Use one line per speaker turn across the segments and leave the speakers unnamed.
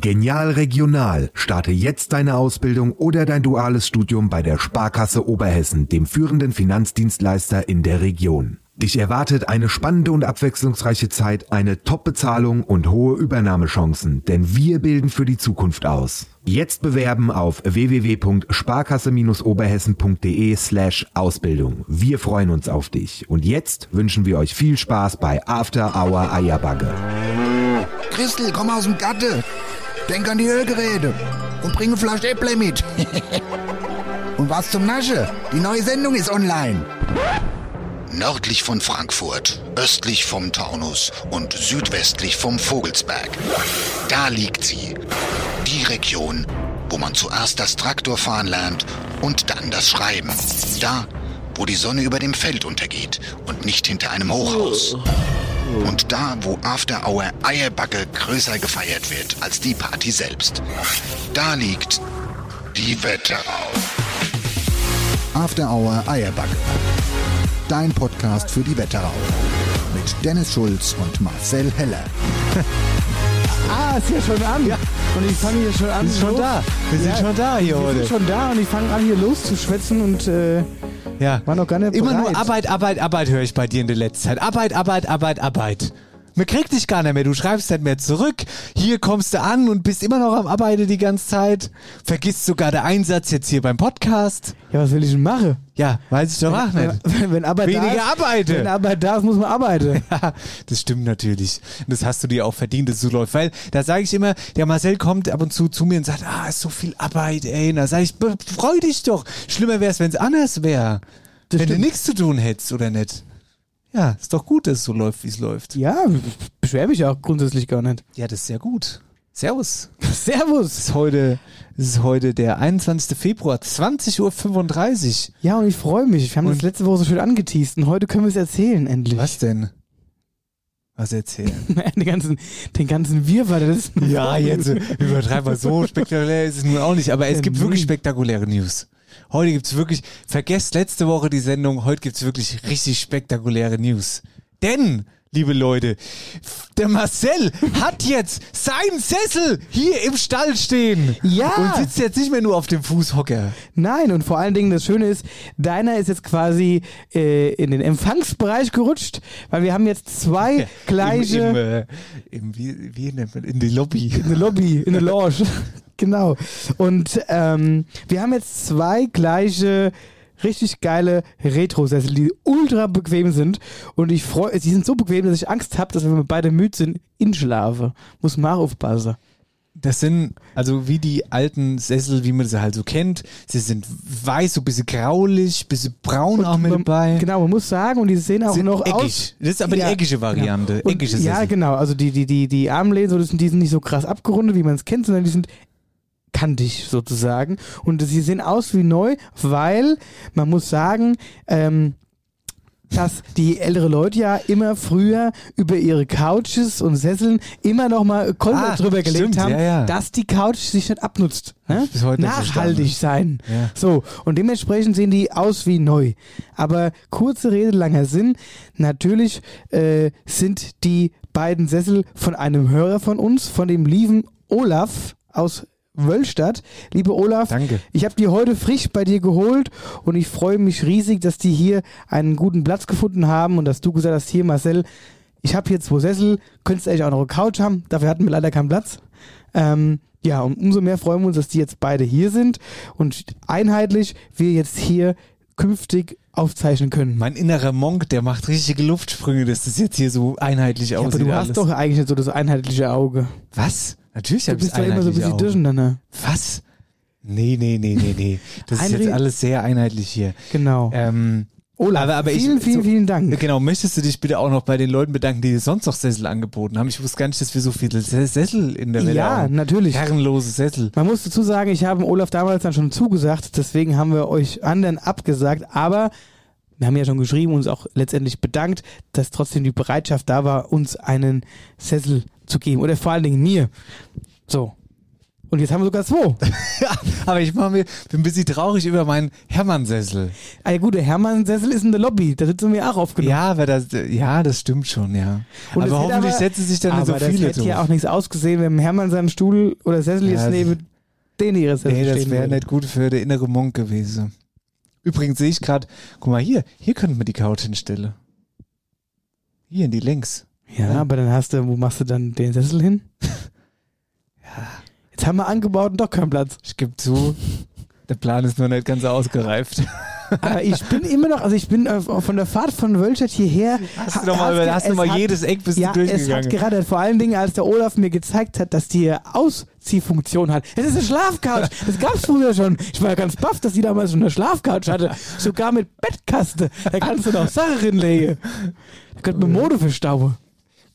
Genial Regional. Starte jetzt deine Ausbildung oder dein duales Studium bei der Sparkasse Oberhessen, dem führenden Finanzdienstleister in der Region. Dich erwartet eine spannende und abwechslungsreiche Zeit, eine Top-Bezahlung und hohe Übernahmechancen, denn wir bilden für die Zukunft aus. Jetzt bewerben auf www.sparkasse-oberhessen.de slash Ausbildung. Wir freuen uns auf dich. Und jetzt wünschen wir euch viel Spaß bei After Hour Eierbagge.
Christel, komm aus dem Gatte. Denk an die Ölgeräte und bring eine Flasche Äpple mit. und was zum Nasche? Die neue Sendung ist online. Nördlich von Frankfurt, östlich vom Taunus und südwestlich vom Vogelsberg. Da liegt sie. Die Region, wo man zuerst das Traktorfahren lernt und dann das Schreiben. Da, wo die Sonne über dem Feld untergeht und nicht hinter einem Hochhaus. Und da, wo After Hour Eierbacke größer gefeiert wird als die Party selbst. Da liegt die Wetterau. After Hour Eierbacke. Dein Podcast für die Wetterau. Mit Dennis Schulz und Marcel Heller.
Ah, ist ja schon an.
Ja.
Und ich fange hier schon an.
Wir sind schon
los-
da. Wir sind
Ja,
schon da hier
Wir
heute.
sind schon da und ich fange an, hier loszuschwätzen und äh,
Ja.
war noch gar nicht
Immer
bereit.
nur Arbeit, Arbeit, Arbeit höre ich bei dir in der letzten Zeit. Arbeit, Arbeit, Arbeit, Arbeit. Man kriegt dich gar nicht mehr. Du schreibst nicht mehr zurück. Hier kommst du an und bist immer noch am Arbeiten die ganze Zeit. Vergisst sogar der Einsatz jetzt hier beim Podcast.
Ja, was will ich denn machen?
Ja, weiß ich doch auch
Wenn,
nicht.
wenn, wenn Arbeit da
Weniger
ist,
arbeite.
Wenn Arbeit da ist, muss man arbeiten.
Ja, das stimmt natürlich. Und das hast du dir auch verdient, dass es so läuft. Weil da sage ich immer, der Marcel kommt ab und zu zu mir und sagt, ah, ist so viel Arbeit, ey. Und da sage ich, freu dich doch. Schlimmer wäre es, wenn es anders wäre. Wenn du
stimmt.
nichts zu tun hättest, oder nicht? Ja, ist doch gut, dass es so läuft, wie es läuft.
Ja, ich beschwer mich auch grundsätzlich gar nicht.
Ja, das ist sehr gut. Servus.
Servus.
Es ist heute, es ist heute der 21. Februar, 20.35 Uhr.
Ja, und ich freue mich. Wir haben
Und-
das letzte Woche so schön angeteased und heute können wir es erzählen, endlich.
Was denn? Was erzählen?
den ganzen, den ganzen Wirrwarr, das ist
Ja, jetzt äh, übertreib mal so spektakulär ist es nun auch nicht, aber es gibt wirklich spektakuläre News. Heute gibt's wirklich, vergesst letzte Woche die Sendung, heute gibt's wirklich richtig spektakuläre News. Denn, liebe Leute, der Marcel hat jetzt seinen Sessel hier im Stall stehen.
Ja.
Und sitzt jetzt nicht mehr nur auf dem Fußhocker.
Nein, und vor allen Dingen das Schöne ist, deiner ist jetzt quasi äh, in den Empfangsbereich gerutscht, weil wir haben jetzt zwei gleiche
Im, im, äh, im, wie, wie nennt man, in die Lobby.
in der Lobby, in der Lounge. genau. Und ähm, wir haben jetzt zwei gleiche richtig geile Retro-Sessel, die ultra bequem sind. Und ich freue, sie sind so bequem, dass ich Angst habe, dass wenn wir beide müde sind, inschlafe. Muss man auch aufpassen.
Das sind also wie die alten Sessel, wie man sie halt so kennt. Sie sind weiß, so ein bisschen graulich, bisschen braun auch mit
man,
dabei.
Genau, man muss sagen, und die sehen auch
Sind
noch
eckig.
aus.
Das ist aber die eckige Variante.
Und,
Eckige
ja,
Sessel.
genau. Also die, die, die, die Armlehnen, so, die sind nicht so krass abgerundet, wie man es kennt, sondern die sind kantig sozusagen. Und sie sehen aus wie neu, weil man muss sagen, ähm, dass die ältere Leute ja immer früher über ihre Couches und Sesseln immer noch mal Konter
Ah,
drüber gelegt
stimmt,
haben,
ja, ja.
dass die Couch sich nicht abnutzt. Ne? Nachhaltig sein.
Ja.
So, und dementsprechend sehen die aus wie neu. Aber kurze Rede, langer Sinn. Natürlich äh, sind die beiden Sessel von einem Hörer von uns, von dem lieben Olaf aus Wöllstadt. Liebe Olaf,
Danke.
ich habe die heute frisch bei dir geholt und ich freue mich riesig, dass die hier einen guten Platz gefunden haben und dass du gesagt hast, hier Marcel, ich habe hier zwei Sessel, könntest eigentlich auch noch eine Couch haben, dafür hatten wir leider keinen Platz. Ähm, ja, und umso mehr freuen wir uns, dass die jetzt beide hier sind und einheitlich wir jetzt hier künftig aufzeichnen können.
Mein innerer Monk, der macht richtige Luftsprünge, dass das jetzt hier so einheitlich
Ja,
aussieht.
aber du hast
alles.
doch eigentlich nicht so das einheitliche Auge.
Was? Natürlich
Du
habe ich
bist doch immer so ein bisschen durcheinander.
Was? Nee, nee, nee, nee, nee. Das ist jetzt alles sehr einheitlich hier.
Genau.
Ähm,
Olaf,
aber- aber ich-
vielen, vielen,
so-
vielen Dank.
Genau, möchtest du dich bitte auch noch bei den Leuten bedanken, die dir sonst noch Sessel angeboten haben? Ich wusste gar nicht, dass wir so viele Se- Sessel in der Welt
Ja,
haben.
natürlich.
Herrenlose Sessel.
Man muss dazu sagen, ich habe Olaf damals dann schon zugesagt, deswegen haben wir euch anderen abgesagt, aber wir haben ja schon geschrieben und uns auch letztendlich bedankt, dass trotzdem die Bereitschaft da war, uns einen Sessel zu geben. Oder vor allen Dingen mir. So. Und jetzt haben wir sogar zwei.
Ja, aber ich mach mir, bin ein bisschen traurig über meinen Hermann-Sessel.
Ah ja gut, der Hermann-Sessel ist in der Lobby. Da sitzen wir auch aufgenommen.
Ja, aber das, ja, das stimmt schon, ja.
Und
aber hoffentlich
aber-
setzen sich dann
aber
nicht so
das
viele
hätte ja
drauf.
auch nichts ausgesehen, wenn Hermann seinen Stuhl oder Sessel
Ja,
jetzt
das-
neben den ihre Sessel
Nee, das wäre nicht gut für den innere Monk gewesen. Übrigens sehe ich gerade, guck mal hier, hier könnten wir die Couch hinstellen. Hier in die Längs.
Ja, aber dann hast du, wo machst du dann den Sessel hin?
Ja.
Jetzt haben wir angebaut und doch keinen Platz.
Ich gebe zu, der Plan ist noch nicht ganz ausgereift.
Aber ich bin immer noch, also ich bin von der Fahrt von Wölstadt hierher.
Hast
ha-
du noch mal,
hat's ge-
hast du
es
mal
hat-
jedes Eck bist
Ja,
du
es hat
durchgegangen.
gerattert. Vor allen Dingen, als der Olaf mir gezeigt hat, dass die Ausziehfunktion hat. Es ist eine Schlafcouch. Das gab's früher schon. Ich war ja ganz baff, dass die damals schon eine Schlafcouch hatte. Sogar mit Bettkaste. Da kannst du noch Sachen drinlegen. Da könnte man Mode verstauen.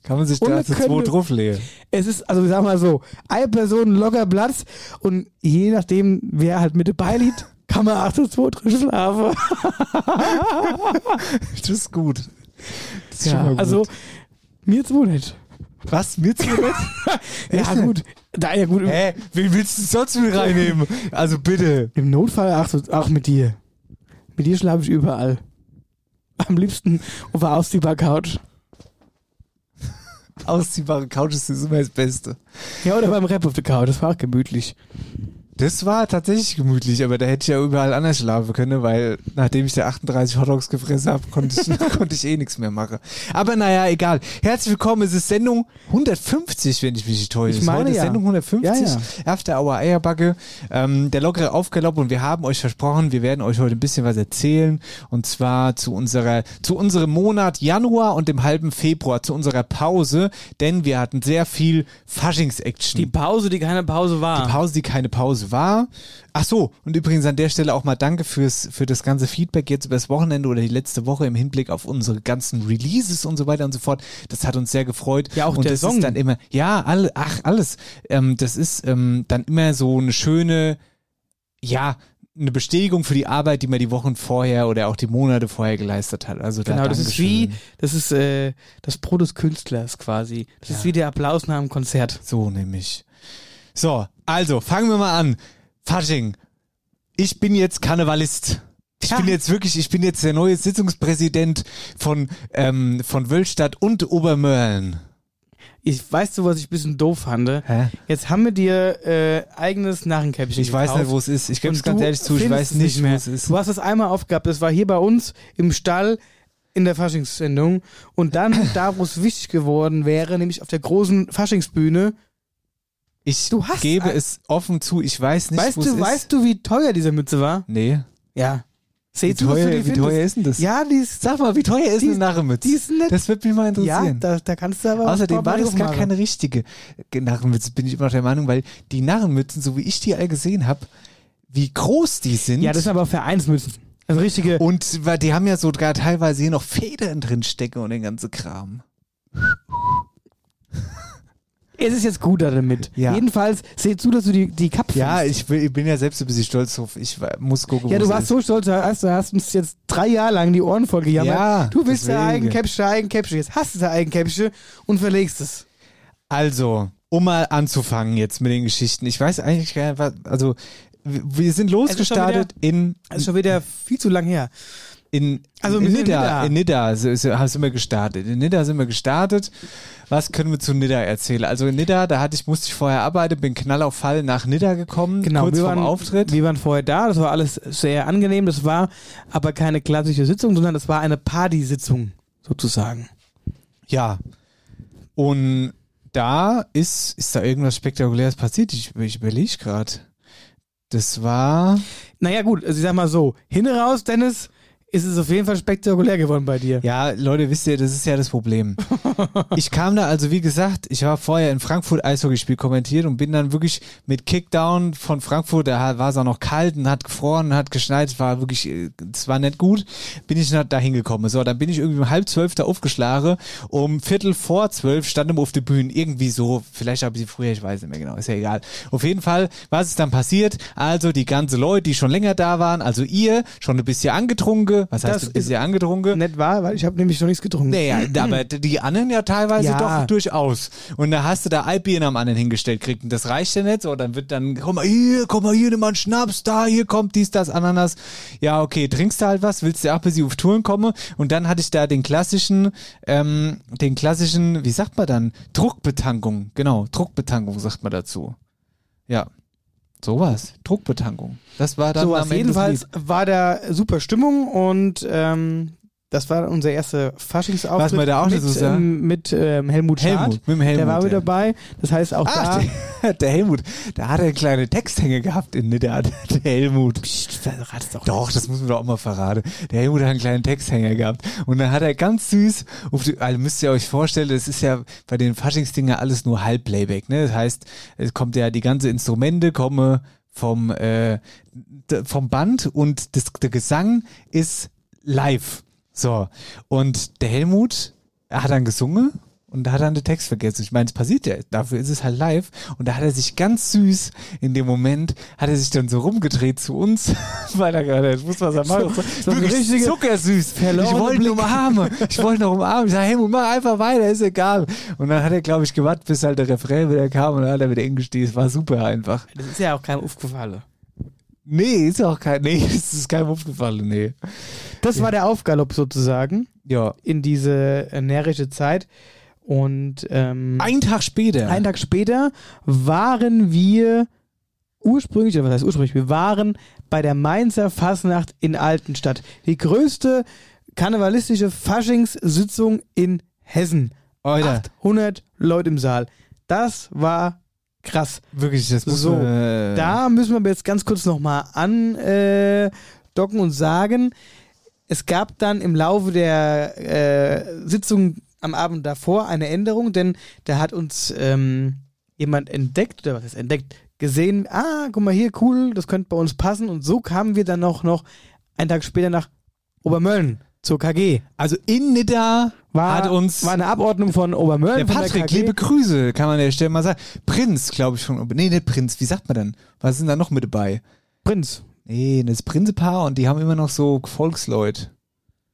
Kann man sich da zu zwei drauflegen.
Es ist, also ich sag mal so, eine Person locker Platz und je nachdem, wer halt mit dabei liegt, kann man auch zu zwei drin schlafen.
Das ist gut. Das ist schon
Ja,
mal gut.
also, mir zwei nicht.
was? Mir zu nicht?
Ja, gut. Da, ja, gut.
Hä? Wen willst du sonst mit reinnehmen? Also bitte.
Im Notfall auch, so- auch mit dir. Mit dir schlafe ich überall. Am liebsten auf der ausziehbaren Couch.
Ausziehbare Couches ist immer das Beste.
Ja, oder beim Rap auf der Couch. Das war auch gemütlich.
Das war tatsächlich gemütlich, aber da hätte ich ja überall anders schlafen können, weil nachdem ich da 38 Hotdogs gefressen habe, konnte ich, konnte ich eh nichts mehr machen. Aber naja, egal. Herzlich willkommen, es ist Sendung 150, wenn ich mich nicht täusche.
Ich meine
Heute
ja.
Sendung 150,
Ja,
After Hour Eierbacke, ähm, der lockere Aufgalopp und wir haben euch versprochen, wir werden euch heute ein bisschen was erzählen und zwar zu unserer, zu unserem Monat Januar und dem halben Februar, zu unserer Pause, denn wir hatten sehr viel Faschings-Action.
Die Pause, die keine Pause war.
Die Pause, die keine Pause war. Ach so, und übrigens an der Stelle auch mal danke fürs, für das ganze Feedback jetzt über das Wochenende oder die letzte Woche im Hinblick auf unsere ganzen Releases und so weiter und so fort. Das hat uns sehr gefreut.
Ja, auch
und
der
das
Song.
ist dann immer, ja, alle, ach, alles. Ähm, das ist ähm, dann immer so eine schöne, ja, eine Bestätigung für die Arbeit, die man die Wochen vorher oder auch die Monate vorher geleistet hat. Also da
Genau, das ist wie, das ist äh, das Pro des Künstlers quasi. Das ist wie der Applaus nach einem Konzert.
So nämlich. So, also fangen wir mal an. Fasching. Ich bin jetzt Karnevalist. Ich
Ja.
bin jetzt wirklich, ich bin jetzt der neue Sitzungspräsident von, ähm, von Wölstadt und Obermörlen.
Ich weißt du, was ich ein bisschen doof fand?
Hä?
Jetzt haben wir dir äh, eigenes Narrenkäppchen
Ich weiß
gekauft.
nicht, wo es ist. Ich gebe es ganz ehrlich zu, ich weiß nicht,
mehr.
wo es ist.
Du hast es einmal aufgehabt. Das war hier bei uns im Stall in der Faschingssendung. Und dann da, wo es wichtig geworden wäre, nämlich auf der großen Faschingsbühne.
Ich gebe es offen zu, ich weiß nicht,
weißt
wo es
du,
ist.
weißt du, wie teuer diese Mütze war?
Nee.
Ja.
Wie
du
teuer, wie
findest.
teuer ist denn das?
Ja, die ist,
Sag mal, wie teuer ist
Die
eine Narrenmütze?
die ist nett.
Das wird mich mal
ja,
interessieren.
da, da kannst du aber
Außerdem war das gar keine richtige Narrenmütze, bin ich immer noch der Meinung, weil die Narrenmützen, so wie ich die all gesehen habe, wie groß die sind.
Ja, das sind aber Vereinsmützen. Also richtige.
und weil die haben ja sogar teilweise hier noch Federn drin stecken und den ganzen Kram.
Es ist jetzt gut damit.
Ja.
Jedenfalls, seh zu, dass du die, die Cup
Ja, ich, will, ich bin ja selbst ein bisschen stolz drauf. Ich muss gucken,
Ja, du warst
ist.
so stolz, du hast, du hast uns jetzt drei Jahre lang die Ohren voll gejammert.
Ja,
du willst Eigenkäppchen, der Eigenkäppchen. Jetzt hast du der Eigenkäppchen und verlegst es.
Also, um mal anzufangen jetzt mit den Geschichten. Ich weiß eigentlich gar nicht, was, also wir sind losgestartet in,
Das ist schon wieder viel zu lang her.
In,
Also
in,
in
Nidda. In Nidda sind wir gestartet. In Nidda sind wir gestartet. Was können wir zu Nidda erzählen? Also in Nidda, da hatte ich, musste ich vorher arbeiten, bin knall auf Fall nach Nidda gekommen,
Genau,
kurz
wir waren,
Auftritt.
Wir waren vorher da, das war alles sehr angenehm. Das war aber keine klassische Sitzung, sondern das war eine Party-Sitzung, sozusagen.
Ja. Und da ist, ist da irgendwas Spektakuläres passiert? Ich, ich überlege gerade. Das war,
Naja, gut, also ich sag mal so, hin raus, Dennis, ist es auf jeden Fall spektakulär geworden bei dir.
Ja, Leute, wisst ihr, das ist ja das Problem. ich kam da, also wie gesagt, ich war vorher in Frankfurt Eishockeyspiel kommentiert und bin dann wirklich mit Kickdown von Frankfurt, da war es auch noch kalt und hat gefroren, hat geschneit, es war wirklich, äh, es war nicht gut, bin ich da hingekommen. So, dann bin ich irgendwie um halb zwölf da aufgeschlagen, um Viertel vor zwölf stand ich auf der Bühne, irgendwie so, vielleicht habe ich sie früher, ich weiß nicht mehr genau, ist ja egal. Auf jeden Fall, was ist dann passiert? Also die ganze Leute, die schon länger da waren, also ihr, schon ein bisschen angetrunken, angetrunken. Was heißt,
Das
du bist
ist-
ja angetrunken?
Nett war, weil ich habe nämlich noch nichts getrunken.
Naja, aber die anderen ja teilweise
Ja.
doch durchaus. Und da hast du da Albier am anderen hingestellt kriegt. Und das reicht ja nicht so. Dann wird dann, komm mal hier, komm mal hier, nimm mal einen Schnaps, da, hier kommt dies, das, Ananas. Ja, okay, trinkst du halt was, willst du auch bis ich auf Touren komme. Und dann hatte ich da den klassischen, ähm, den klassischen, wie sagt man dann? Druckbetankung. Genau, Druckbetankung sagt man dazu. Ja. Sowas. Druckbetankung. Das war dann
so,
am
was
Ende
jedenfalls war da super Stimmung und ähm, das war unser erster Faschingsauftritt.
Was auch
mit,
sagen?
ähm, mit ähm, Helmut Schad.
Helmut, mit dem Helmut.
Der war mit
ja.
dabei. Das heißt auch
Ach,
da.
der, der Helmut, da hat er eine kleine Texthänge gehabt in der, der Helmut.
Psst, verrat's doch
Doch, das muss man doch auch mal verraten. Der Helmut hat einen kleinen Texthänger gehabt. Und dann hat er ganz süß, die, also müsst ihr euch vorstellen, das ist ja bei den Faschingsdinger alles nur Halbplayback. Ne? Das heißt, es kommt ja die ganze Instrumente kommen vom, äh, vom Band und das, der Gesang ist live. So. Und der Helmut, er hat dann gesungen und da hat er dann den Text vergessen. Ich meine, es passiert ja, dafür ist es halt live. Und da hat er sich ganz süß in dem Moment, hat er sich dann so rumgedreht zu uns, weil er gerade, ich muss was er machen. So,
so
wirklich
richtiger
zuckersüß. Ich wollte ihn umarmen. Ich wollte ihn noch umarmen. Ich sage, Helmut, mach einfach weiter, ist egal. Und dann hat er, glaube ich, gewartet, bis halt der Refrain wieder kam und dann hat er wieder eingestiegen. Es war super einfach.
Das ist ja auch keinem aufgefallen.
Nee, ist auch kein, nee, es ist keinem aufgefallen, nee.
Das war der Aufgalopp sozusagen
Ja.
in diese närrische Zeit. Und ähm,
Ein Tag später.
einen Tag später waren wir ursprünglich, oder was heißt ursprünglich, wir waren bei der Mainzer Fasnacht in Altenstadt. Die größte karnevalistische Faschingssitzung in Hessen.
Alter,
800 Leute im Saal. Das war krass.
wirklich, das muss
So,
äh,
Da müssen wir aber jetzt ganz kurz nochmal andocken äh, und sagen, es gab dann im Laufe der äh, Sitzung am Abend davor eine Änderung, denn da hat uns ähm, jemand entdeckt, oder was ist entdeckt, gesehen, ah, guck mal hier, cool, das könnte bei uns passen und so kamen wir dann noch, noch einen Tag später nach Obermölln zur KG.
Also in Nidda
War,
hat uns
war eine Abordnung von Obermölln.
der
von
Patrick,
KG.
liebe Grüße, kann man an der Stelle mal sagen. Prinz, glaube ich schon. Nee, nicht Prinz, wie sagt man denn? Was sind da noch mit dabei?
Prinz.
Nee, das Prinzepaar und die haben immer noch so Volksleute.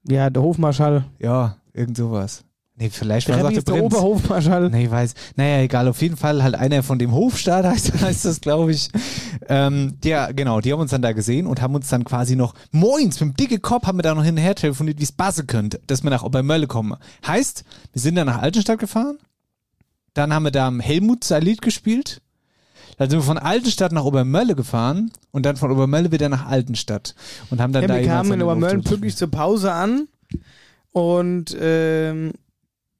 Ja, der Hofmarschall.
Ja, irgend sowas. Nee, vielleicht
Der
war es auch der
der. Oberhofmarschall.
Nee, ich weiß. Naja, egal. Auf jeden Fall halt einer von dem Hofstaat heißt, heißt das, glaube ich. Ähm, ja, genau. Die haben uns dann da gesehen und haben uns dann quasi noch moins mit dem dicke Kopf haben wir da noch hin und her telefoniert, wie es passen könnte, dass wir nach Obermölle kommen. Heißt, wir sind dann nach Altenstadt gefahren. Dann haben wir da am Helmut sein Lied gespielt. Dann sind wir von Altenstadt nach Obermölle gefahren und dann von Obermölle wieder nach Altenstadt und haben dann
Ja,
da
wir kamen in
Auftritt.
pünktlich zur Pause an und ähm,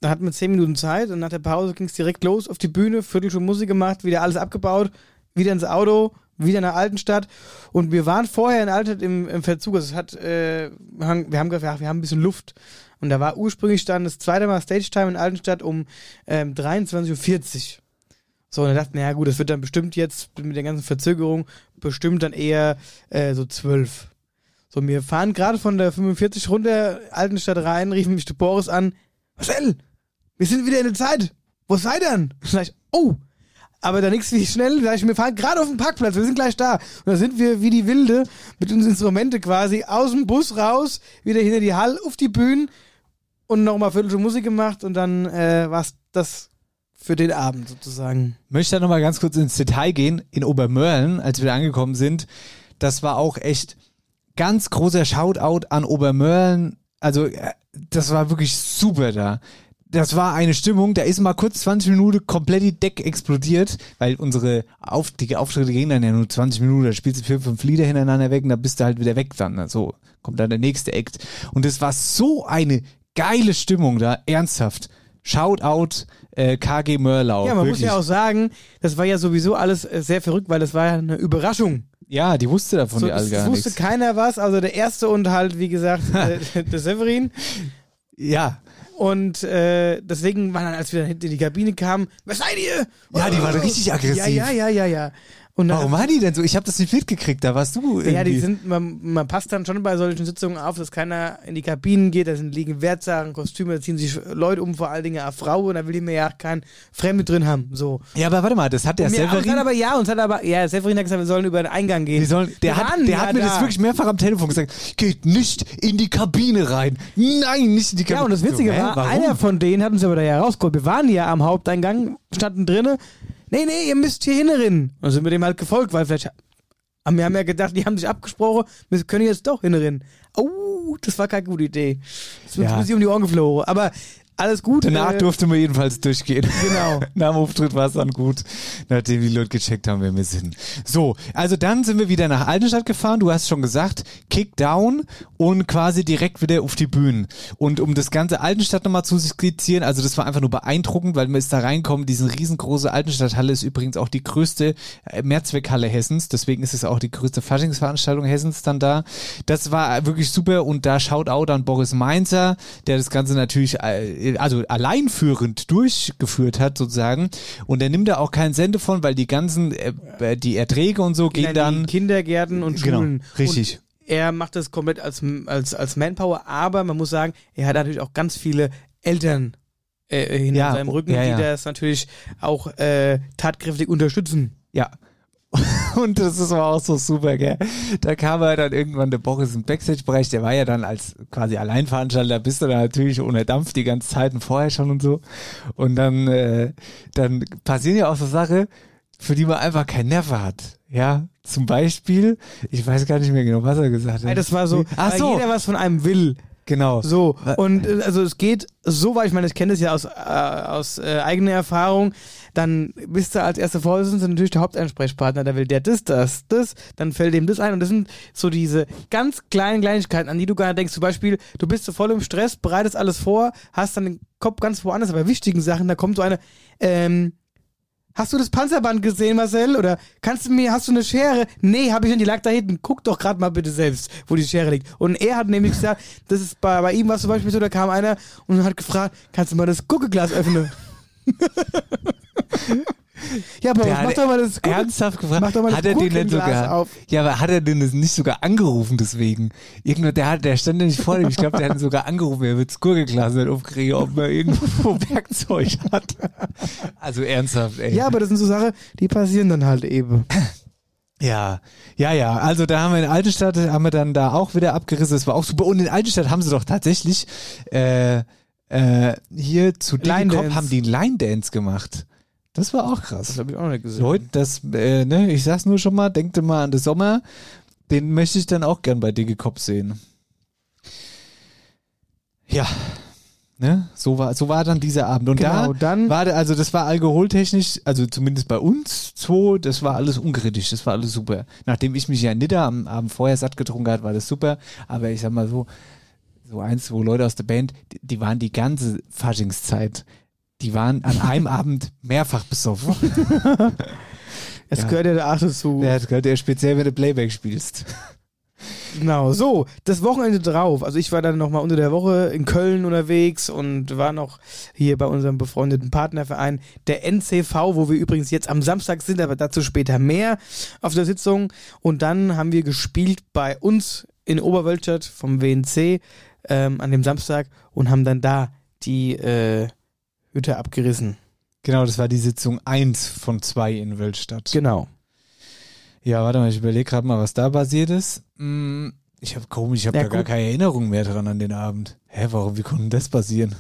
da hatten wir zehn Minuten Zeit und nach der Pause ging es direkt los auf die Bühne, Viertelstunde Musik gemacht, wieder alles abgebaut, wieder ins Auto, wieder nach Altenstadt und wir waren vorher in Altenstadt im, im Verzug, also es hat, äh, wir haben gedacht, ja, wir haben ein bisschen Luft und da war ursprünglich dann das zweite Mal Stage Time in Altenstadt um ähm, 23.40 Uhr. So, und dann dachten, ja gut, das wird dann bestimmt jetzt mit der ganzen Verzögerung bestimmt dann eher äh, so 12. So, wir fahren gerade von der 45 runter, Altenstadt rein, riefen mich Boris an. Marcel, wir sind wieder in der Zeit. Wo seid ihr denn? Sag ich, oh. Aber da nix wie schnell, sag ich, wir fahren gerade auf den Parkplatz, wir sind gleich da. Und da sind wir wie die Wilde mit unseren Instrumente quasi aus dem Bus raus, wieder hinter die Hall, auf die Bühne und nochmal Viertelstunde Musik gemacht und dann äh, war's das für den Abend sozusagen.
möchte da nochmal ganz kurz ins Detail gehen. In Obermörlen, als wir da angekommen sind, das war auch echt ganz großer Shoutout an Obermörlen. Also, äh, das war wirklich super da. Das war eine Stimmung, da ist mal kurz 20 Minuten komplett die Deck explodiert, weil unsere Auf die Auftritte gehen dann ja nur 20 Minuten, da spielst du vier, fünf Lieder hintereinander weg und da bist du halt wieder weg dann. ne? So kommt dann der nächste Act. Und es war so eine geile Stimmung da, ernsthaft. Shoutout äh, KG Mörlau.
Ja, man
wirklich.
muss ja auch sagen, das war ja sowieso alles äh, sehr verrückt, weil das war ja eine Überraschung.
Ja, die wusste davon
So,
die alle
es
gar
wusste
nichts.
keiner was, also der erste und halt, wie gesagt, äh, der Severin.
Ja,
Und äh, deswegen waren dann, als wir dann hinten in die Kabine kamen, was seid ihr?
Ja, die waren richtig aggressiv.
Ja, ja, ja, ja, ja. Und
Warum waren die denn so? Ich habe das nicht mitgekriegt, da warst du irgendwie.
Ja, die sind, man, man passt dann schon bei solchen Sitzungen auf, dass keiner in die Kabinen geht, da sind liegen Wertsachen, Kostüme, da ziehen sich Leute um, vor allen Dingen eine Frau, und da will die mir ja kein Fremde drin haben. So.
ja, aber warte mal, das hat der
mir-
Severin.
hat aber ja, uns hat aber, ja, Severin hat gesagt, wir sollen über den Eingang gehen.
Die sollen, der
Wir
hat, der
ja
hat mir
da.
das wirklich mehrfach am Telefon gesagt. Geht nicht in die Kabine rein. Nein, nicht in die Kabine.
Ja, und das Witzige
so,
war,
warum?
einer von denen hat uns aber da ja rausgeholt. Wir waren ja am Haupteingang, standen drinnen. Nee, nee, ihr müsst hier hinrennen. Und sind wir dem halt gefolgt, weil vielleicht. Aber wir haben ja gedacht, die haben sich abgesprochen, wir können jetzt doch hinrennen. Oh, das war keine gute Idee. Das ist
Ja.
ein bisschen um die Ohren geflogen. Aber alles gut.
Danach
äh,
durfte man jedenfalls durchgehen.
Genau.
Nach dem Auftritt war es dann gut, nachdem die Leute gecheckt haben, wer wir sind. So, also dann sind wir wieder nach Altenstadt gefahren. Du hast schon gesagt, Kickdown und quasi direkt wieder auf die Bühnen. Und um das ganze Altenstadt nochmal zu skizzieren, also das war einfach nur beeindruckend, weil man ist da reinkommen. Diese riesengroße Altenstadthalle ist übrigens auch die größte äh, Mehrzweckhalle Hessens. Deswegen ist es auch die größte Faschingsveranstaltung Hessens dann da. Das war wirklich super und da schaut auch dann Boris Mainzer, der das Ganze natürlich äh, also alleinführend durchgeführt hat sozusagen. Und er nimmt da auch keinen Cent von, weil die ganzen, äh, die Erträge und so gehen dann.
Kindergärten und
Genau,
Schulen.
richtig.
Und er macht das komplett als, als, als Manpower, aber man muss sagen, er hat natürlich auch ganz viele Eltern äh, hinter
Ja,
seinem Rücken,
ja, ja.
die das natürlich auch äh, tatkräftig unterstützen.
Ja. Und das ist aber auch so super, gell? Da kam er dann irgendwann der Boris im Backstage-Bereich, der war ja dann als quasi Alleinveranstalter, bist du da natürlich ohne Dampf die ganze Zeit und vorher schon und so. Und dann, äh, dann passieren ja auch so Sachen, für die man einfach keinen Nerv hat. Ja, zum Beispiel, ich weiß gar nicht mehr genau, was er gesagt hat.
Das war so,
Ach
weil
so,
jeder was von einem will.
genau.
So, und äh, also es geht so weit, ich meine, ich kenne das ja aus, äh, aus äh, eigener Erfahrung, dann bist du als erster Vorsitzender natürlich der Hauptansprechpartner, da will der das, das, das, dann fällt dem das ein und das sind so diese ganz kleinen Kleinigkeiten, an die du gar nicht denkst. Zum Beispiel, du bist so voll im Stress, bereitest alles vor, hast dann den Kopf ganz woanders, aber bei wichtigen Sachen, da kommt so eine, ähm, Hast du das Panzerband gesehen, Marcel? Oder kannst du mir, hast du eine Schere? Nee, habe ich nicht, die lag da hinten. Guck doch gerade mal bitte selbst, wo die Schere liegt. Und er hat nämlich gesagt, das ist bei, bei ihm was zum Beispiel so, da kam einer und hat gefragt, kannst du mal das Guckeglas öffnen? ja, aber mach doch mal das Gucke-
ernsthaft gefragt,
Mach doch mal das
hat er den
Gurkenglas
sogar,
auf.
ja, aber hat er den das nicht sogar angerufen deswegen? Irgendwo, der hat, der stand ja nicht vor dem, ich glaube, der hat ihn sogar angerufen, er wird das Gurkeglas nicht aufkriegen, ob man irgendwo Werkzeug hat. Also ernsthaft, ey.
Ja, aber das sind so Sachen, die passieren dann halt eben.
Ja, ja, ja. Also da haben wir in Altenstadt, haben wir dann da auch wieder abgerissen. Das war auch super. Und in Altenstadt haben sie doch tatsächlich äh, äh, hier zu
Line Dance.
haben die Line Dance gemacht. Das war auch krass.
Das habe ich auch nicht gesehen.
Leute, das, äh, ne, ich sag's nur schon mal, denkt mal an den Sommer. Den möchte ich dann auch gern bei Digicop sehen. Ja. Ne? So war, so war dann dieser Abend. Und
Genau,
da
dann-
war, der- also das war alkoholtechnisch, also zumindest bei uns zwei, das war alles unkritisch, das war alles super. Nachdem ich mich ja nicht am Abend vorher satt getrunken hat, war das super. Aber ich sag mal so, so eins, zwei Leute aus der Band, die, die waren die ganze Faschingszeit, die waren an einem Abend mehrfach besoffen.
Es
Ja.
gehört ja der Art dazu.
Ja, das gehört ja speziell, wenn du Playback spielst.
Genau, so, das Wochenende drauf. Also ich war dann nochmal unter der Woche in Köln unterwegs und war noch hier bei unserem befreundeten Partnerverein, der NCV, wo wir übrigens jetzt am Samstag sind, aber dazu später mehr auf der Sitzung. Und dann haben wir gespielt bei uns in Oberwölstadt vom WNC ähm, an dem Samstag und haben dann da die äh, Hütte abgerissen.
Genau, das war die Sitzung 1 von 2 in Wölstadt.
Genau.
Ja, warte mal, ich überlege gerade mal, was da passiert ist. Hm, ich habe komisch, ich habe
Ja,
da gar keine Erinnerung mehr dran an den Abend. Hä, warum, wie konnte das passieren?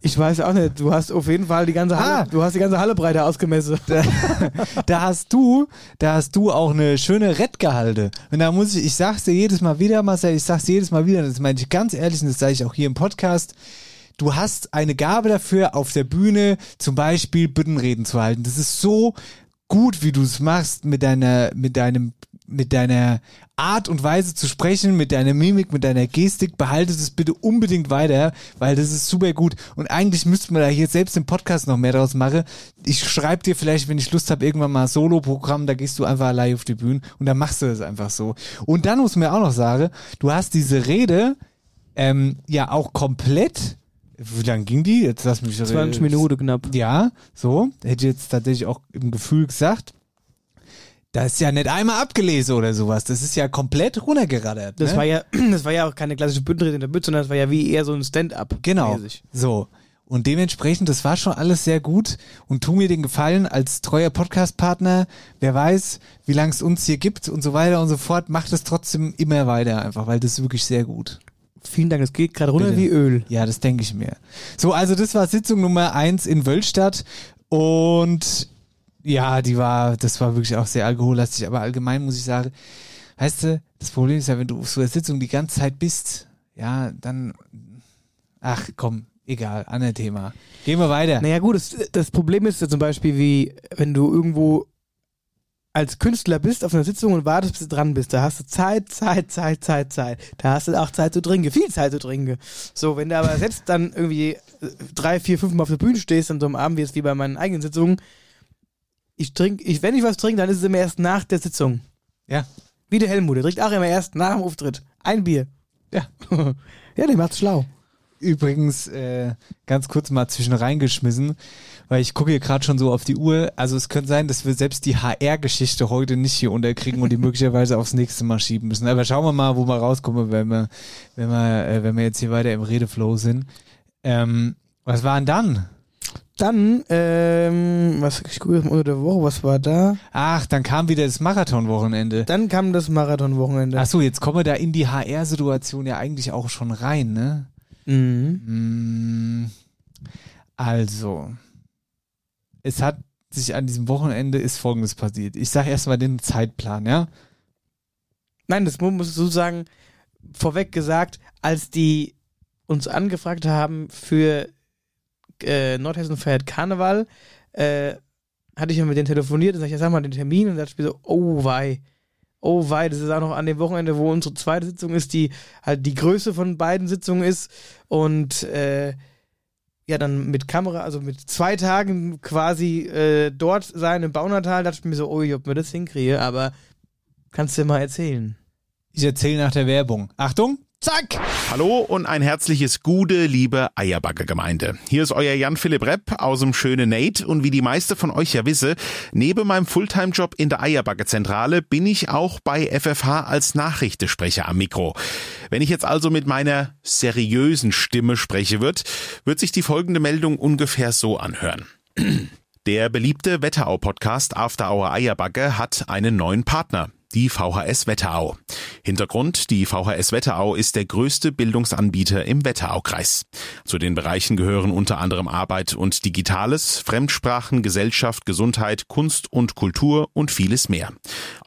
Ich weiß auch nicht, du hast auf jeden Fall die ganze Halle,
Ah.
du hast die ganze Halle breiter ausgemessen.
da hast du, da hast du auch eine schöne Rettgehalte. Und da muss ich, ich sag's dir jedes Mal wieder, Marcel, ich sag's dir jedes Mal wieder, das meine ich ganz ehrlich und das sage ich auch hier im Podcast. Du hast eine Gabe dafür, auf der Bühne zum Beispiel Büttenreden zu halten. Das ist so gut, wie du es machst mit deiner, mit deinem, mit deiner Art und Weise zu sprechen, mit deiner Mimik, mit deiner Gestik. Behalte es bitte unbedingt weiter, weil das ist super gut. Und eigentlich müsste man da hier selbst im Podcast noch mehr draus machen. Ich schreibe dir vielleicht, wenn ich Lust habe, irgendwann mal ein Solo-Programm, da gehst du einfach allein auf die Bühne und dann machst du das einfach so. Und dann muss man auch noch sagen, du hast diese Rede ähm, ja auch komplett Wie lang ging die? Jetzt lass mich
20 Minuten knapp.
Ja, so. Hätte ich jetzt tatsächlich auch im Gefühl gesagt. Da ist ja nicht einmal abgelesen oder sowas. Das ist ja komplett runtergeraddert.
Das
ne?
war ja, das war ja auch keine klassische Bündnerrede in der Bütt, sondern das war ja wie eher so ein Stand-up.
Genau.
mäßig.
So. Und dementsprechend, das war schon alles sehr gut. Und tu mir den Gefallen als treuer Podcast-Partner. Wer weiß, wie lange es uns hier gibt und so weiter und so fort. Macht es trotzdem immer weiter einfach, weil das ist wirklich sehr gut.
Vielen Dank, es geht gerade runter
Bitte.
wie Öl.
Ja, das denke ich mir. So, also das war Sitzung Nummer eins in Wölstadt. Und ja, die war, das war wirklich auch sehr alkohollastig. Aber allgemein muss ich sagen, weißt du, das Problem ist ja, wenn du auf so einer Sitzung die ganze Zeit bist, ja, dann, ach komm, egal, anderes Thema. Gehen wir weiter.
Naja gut, das, das Problem ist ja zum Beispiel wie, wenn du irgendwo als Künstler bist auf einer Sitzung und wartest, bis du dran bist. Da hast du Zeit, Zeit, Zeit, Zeit, Zeit. Da hast du auch Zeit zu trinken, viel Zeit zu trinken. So, wenn du aber selbst dann irgendwie drei, vier, fünf Mal auf der Bühne stehst an so einem Abend, wie es wie bei meinen eigenen Sitzungen, ich trinke, ich, wenn ich was trinke, dann ist es immer erst nach der Sitzung.
Ja.
Wie der Helmut, der trinkt auch immer erst nach dem Auftritt. Ein Bier.
Ja.
ja, der macht's schlau.
Übrigens, äh, ganz kurz mal zwischen reingeschmissen, weil ich gucke hier gerade schon so auf die Uhr. Also es könnte sein, dass wir selbst die HR-Geschichte heute nicht hier unterkriegen und die möglicherweise aufs nächste Mal schieben müssen. Aber schauen wir mal, wo wir rauskommen, wenn wir, wenn wir, äh, wenn wir jetzt hier weiter im Redeflow sind. Ähm, was war denn dann?
Dann, ähm, was, ich gucke jetzt mal unter der Woche, was war da?
Ach, dann kam wieder das Marathonwochenende.
Dann kam das Marathonwochenende.
Ach so, jetzt kommen wir da in die HR-Situation ja eigentlich auch schon rein, ne?
Mhm.
Mm, Also, es hat sich an diesem Wochenende ist Folgendes passiert. Ich sage erstmal den Zeitplan, ja?
Nein, das mu- musst du sagen, vorweg gesagt, als die uns angefragt haben für äh, Nordhessen feiert Karneval, äh, hatte ich ja mit denen telefoniert und sag ich, sag mal den Termin und da dachte ich mir so, oh wei, oh wei, das ist auch noch an dem Wochenende, wo unsere zweite Sitzung ist, die halt die Größe von beiden Sitzungen ist und äh, ja, dann mit Kamera, also mit zwei Tagen quasi äh, dort sein im Baunatal, dachte ich mir so, oh, ob mir das hinkriege, aber kannst du mal erzählen.
Ich erzähle nach der Werbung. Achtung! Zack!
Hallo und ein herzliches Gude, liebe Eierbagger-Gemeinde. Hier ist euer Jan-Philipp Repp aus dem schönen Nate und wie die meiste von euch ja wisse, neben meinem Fulltime-Job in der Eierbagger-Zentrale bin ich auch bei FFH als Nachrichtensprecher am Mikro. Wenn ich jetzt also mit meiner seriösen Stimme spreche wird, wird sich die folgende Meldung ungefähr so anhören. Der beliebte Wetterau-Podcast After Hour Eierbagge hat einen neuen Partner. Die VHS Wetterau. Hintergrund, die VHS Wetterau ist der größte Bildungsanbieter im Wetteraukreis. Zu den Bereichen gehören unter anderem Arbeit und Digitales, Fremdsprachen, Gesellschaft, Gesundheit, Kunst und Kultur und vieles mehr.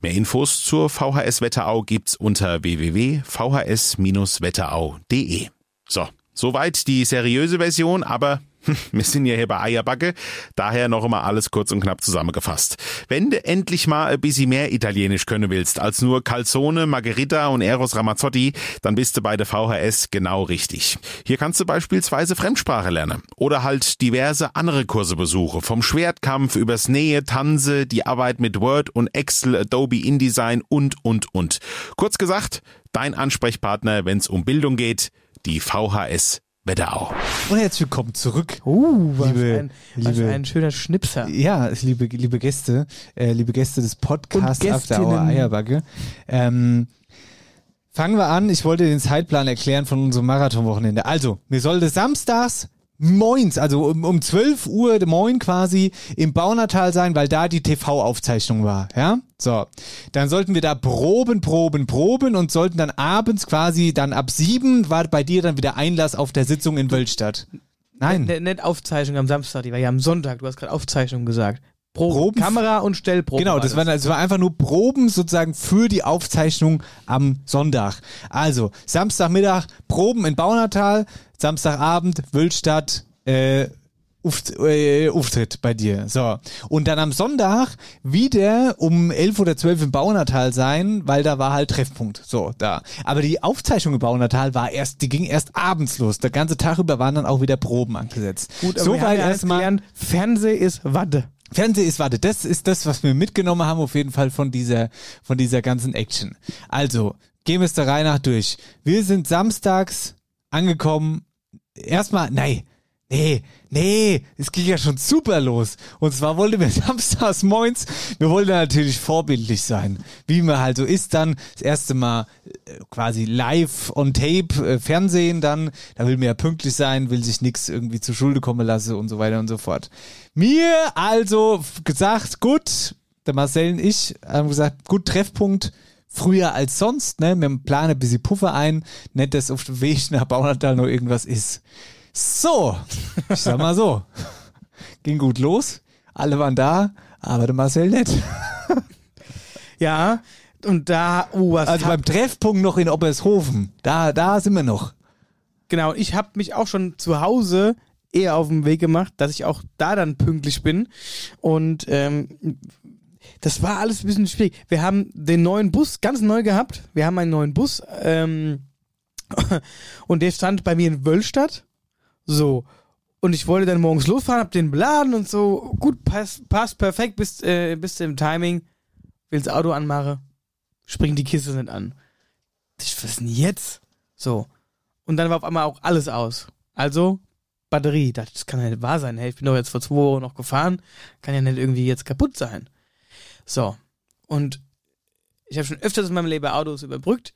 Mehr Infos zur VHS Wetterau gibt's unter www.vhs-wetterau.de. So, soweit die seriöse Version, aber wir sind ja hier bei Eierbacke, daher noch immer alles kurz und knapp zusammengefasst. Wenn du endlich mal ein bisschen mehr Italienisch können willst, als nur Calzone, Margherita und Eros Ramazzotti, dann bist du bei der VHS genau richtig. Hier kannst du beispielsweise Fremdsprache lernen oder halt diverse andere Kurse besuchen, vom Schwertkampf übers Nähe, Tanze, die Arbeit mit Word und Excel, Adobe InDesign und, und, und. Kurz gesagt, dein Ansprechpartner, wenn's um Bildung geht, die VHS Wetterau.
Und herzlich willkommen zurück.
Uh, was,
Liebe-
ein, was
liebe-
ein schöner Schnipser.
Ja, liebe, liebe Gäste, äh, liebe Gäste des Podcasts After Hour. Eierbacke. Ähm, fangen wir an. Ich wollte den Zeitplan erklären von unserem Marathonwochenende. Also, mir sollte samstags moins, also um, um 12 Uhr Moin quasi im Baunatal sein, weil da die TV-Aufzeichnung war, ja? So. Dann sollten wir da proben, proben, proben und sollten dann abends quasi dann ab sieben war bei dir dann wieder Einlass auf der Sitzung in Wölstadt. Nein.
Nicht, nicht Aufzeichnung am Samstag, die war ja am Sonntag. Du hast gerade Aufzeichnung gesagt. Proben,
Proben-
Kamera und Stellprobe.
Genau, das war, das war einfach nur Proben sozusagen für die Aufzeichnung am Sonntag. Also, Samstagmittag Proben in Baunatal, Samstagabend Wölstadt, äh, Uft, äh, Auftritt bei dir. So. Und dann am Sonntag wieder um 11 oder 12 im Baunatal sein, weil da war halt Treffpunkt. So, da. Aber die Aufzeichnung im Baunatal war erst, die ging erst abends los. Der ganze Tag über waren dann auch wieder Proben angesetzt.
Gut, aber
so
wir haben
weit
ja
erstmal.
Fernseh ist Watte.
Fernseh ist, warte, das ist das, was wir mitgenommen haben, auf jeden Fall von dieser, von dieser ganzen Action. Also, gehen wir es der Reihe nach durch. Wir sind samstags angekommen erstmal, nein, nee, nee, es ging ja schon super los. Und zwar wollten wir samstags moins, wir wollten natürlich vorbildlich sein. Wie man halt so ist dann, das erste Mal äh, quasi live on tape, äh, Fernsehen dann, da will man ja pünktlich sein, will sich nichts irgendwie zu Schulde kommen lassen und so weiter und so fort. Mir also gesagt, gut, der Marcel und ich haben gesagt, gut, Treffpunkt, früher als sonst, ne? Wir planen ein bisschen Puffer ein, nicht, dass auf dem Weg nach Baunatal noch irgendwas ist. So, ich sag mal so. Ging gut los, alle waren da, aber der Marcel nicht.
Ja, und da, oh, was
Also beim Treffpunkt noch in Obershofen, da, da sind wir noch.
Genau, ich habe mich auch schon zu Hause eher auf den Weg gemacht, dass ich auch da dann pünktlich bin. Und ähm, das war alles ein bisschen schwierig. Wir haben den neuen Bus ganz neu gehabt. Wir haben einen neuen Bus ähm, und der stand bei mir in Wöllstadt. So. Und ich wollte dann morgens losfahren, hab den beladen und so. Gut, passt, passt perfekt, bist, äh, bist im Timing. Will das Auto anmache, springt die Kiste nicht an. Ich, was denn jetzt? So. Und dann war auf einmal auch alles aus. Also, Batterie. Das kann ja nicht wahr sein. Hey, ich bin doch jetzt vor zwei Wochen noch gefahren. Kann ja nicht irgendwie jetzt kaputt sein. So. Und ich habe schon öfters in meinem Leben Autos überbrückt.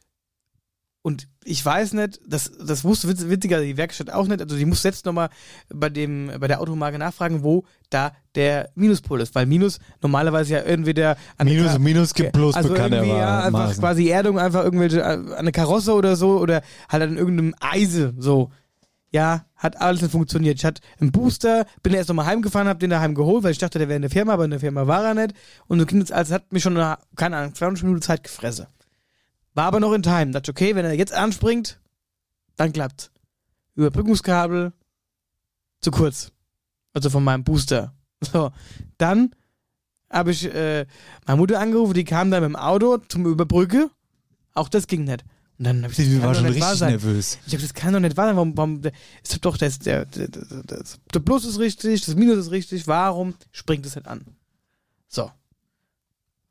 Und ich weiß nicht, das, das wusste witz- witziger die Werkstatt auch nicht. Also die muss selbst nochmal bei dem, bei der Automarke nachfragen, wo da der Minuspol ist. Weil Minus normalerweise ja entweder an der
Minus
Ka-
Minus gibt bloß
also irgendwie ja, einfach quasi Erdung, einfach irgendwelche, äh, an eine Karosse oder so oder halt an irgendeinem Eise, so. Ja, hat alles nicht funktioniert. Ich hatte einen Booster, bin erst nochmal heimgefahren, hab den daheim geholt, weil ich dachte, der wäre in der Firma, aber in der Firma war er nicht. Und so ging es, also hat mich schon, eine, keine Ahnung, 20 Minuten Zeit gefressen. War aber noch in Time. Dachte, okay, wenn er jetzt anspringt, dann klappt's. Überbrückungskabel zu kurz. Also von meinem Booster. So, dann habe ich äh, meine Mutter angerufen, die kam dann mit dem Auto zum Überbrücke. Auch das ging nicht. Und dann habe ich das
war schon richtig nervös.
Ich habe das kann doch nicht wahr sein. Warum, warum ist doch doch das, der, der, der, der, der Plus ist richtig, das Minus ist richtig. Warum springt es nicht an? So.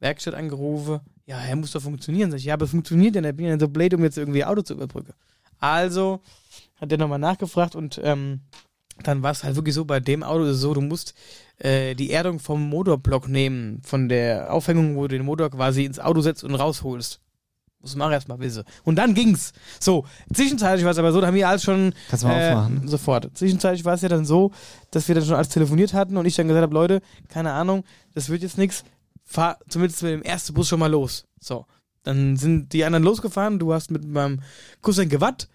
Werkstatt angerufen. Ja, er muss doch funktionieren. Sag ich, ja, aber es funktioniert nicht. Ich bin ja so blöd, um jetzt irgendwie Auto zu überbrücken. Also hat er nochmal nachgefragt und ähm, dann war es halt wirklich so, bei dem Auto ist es so, du musst äh, die Erdung vom Motorblock nehmen, von der Aufhängung, wo du den Motor quasi ins Auto setzt und rausholst. Muss man auch erstmal wissen. Und dann ging's. So, zwischenzeitlich war es aber so, da haben wir alles schon
Kannst du mal
äh,
aufmachen?
Sofort. Zwischenzeitlich war es ja dann so, dass wir dann schon alles telefoniert hatten und ich dann gesagt habe, Leute, keine Ahnung, das wird jetzt nichts. Fahr zumindest mit dem ersten Bus schon mal los. So. Dann sind die anderen losgefahren, du hast mit meinem Cousin gewatt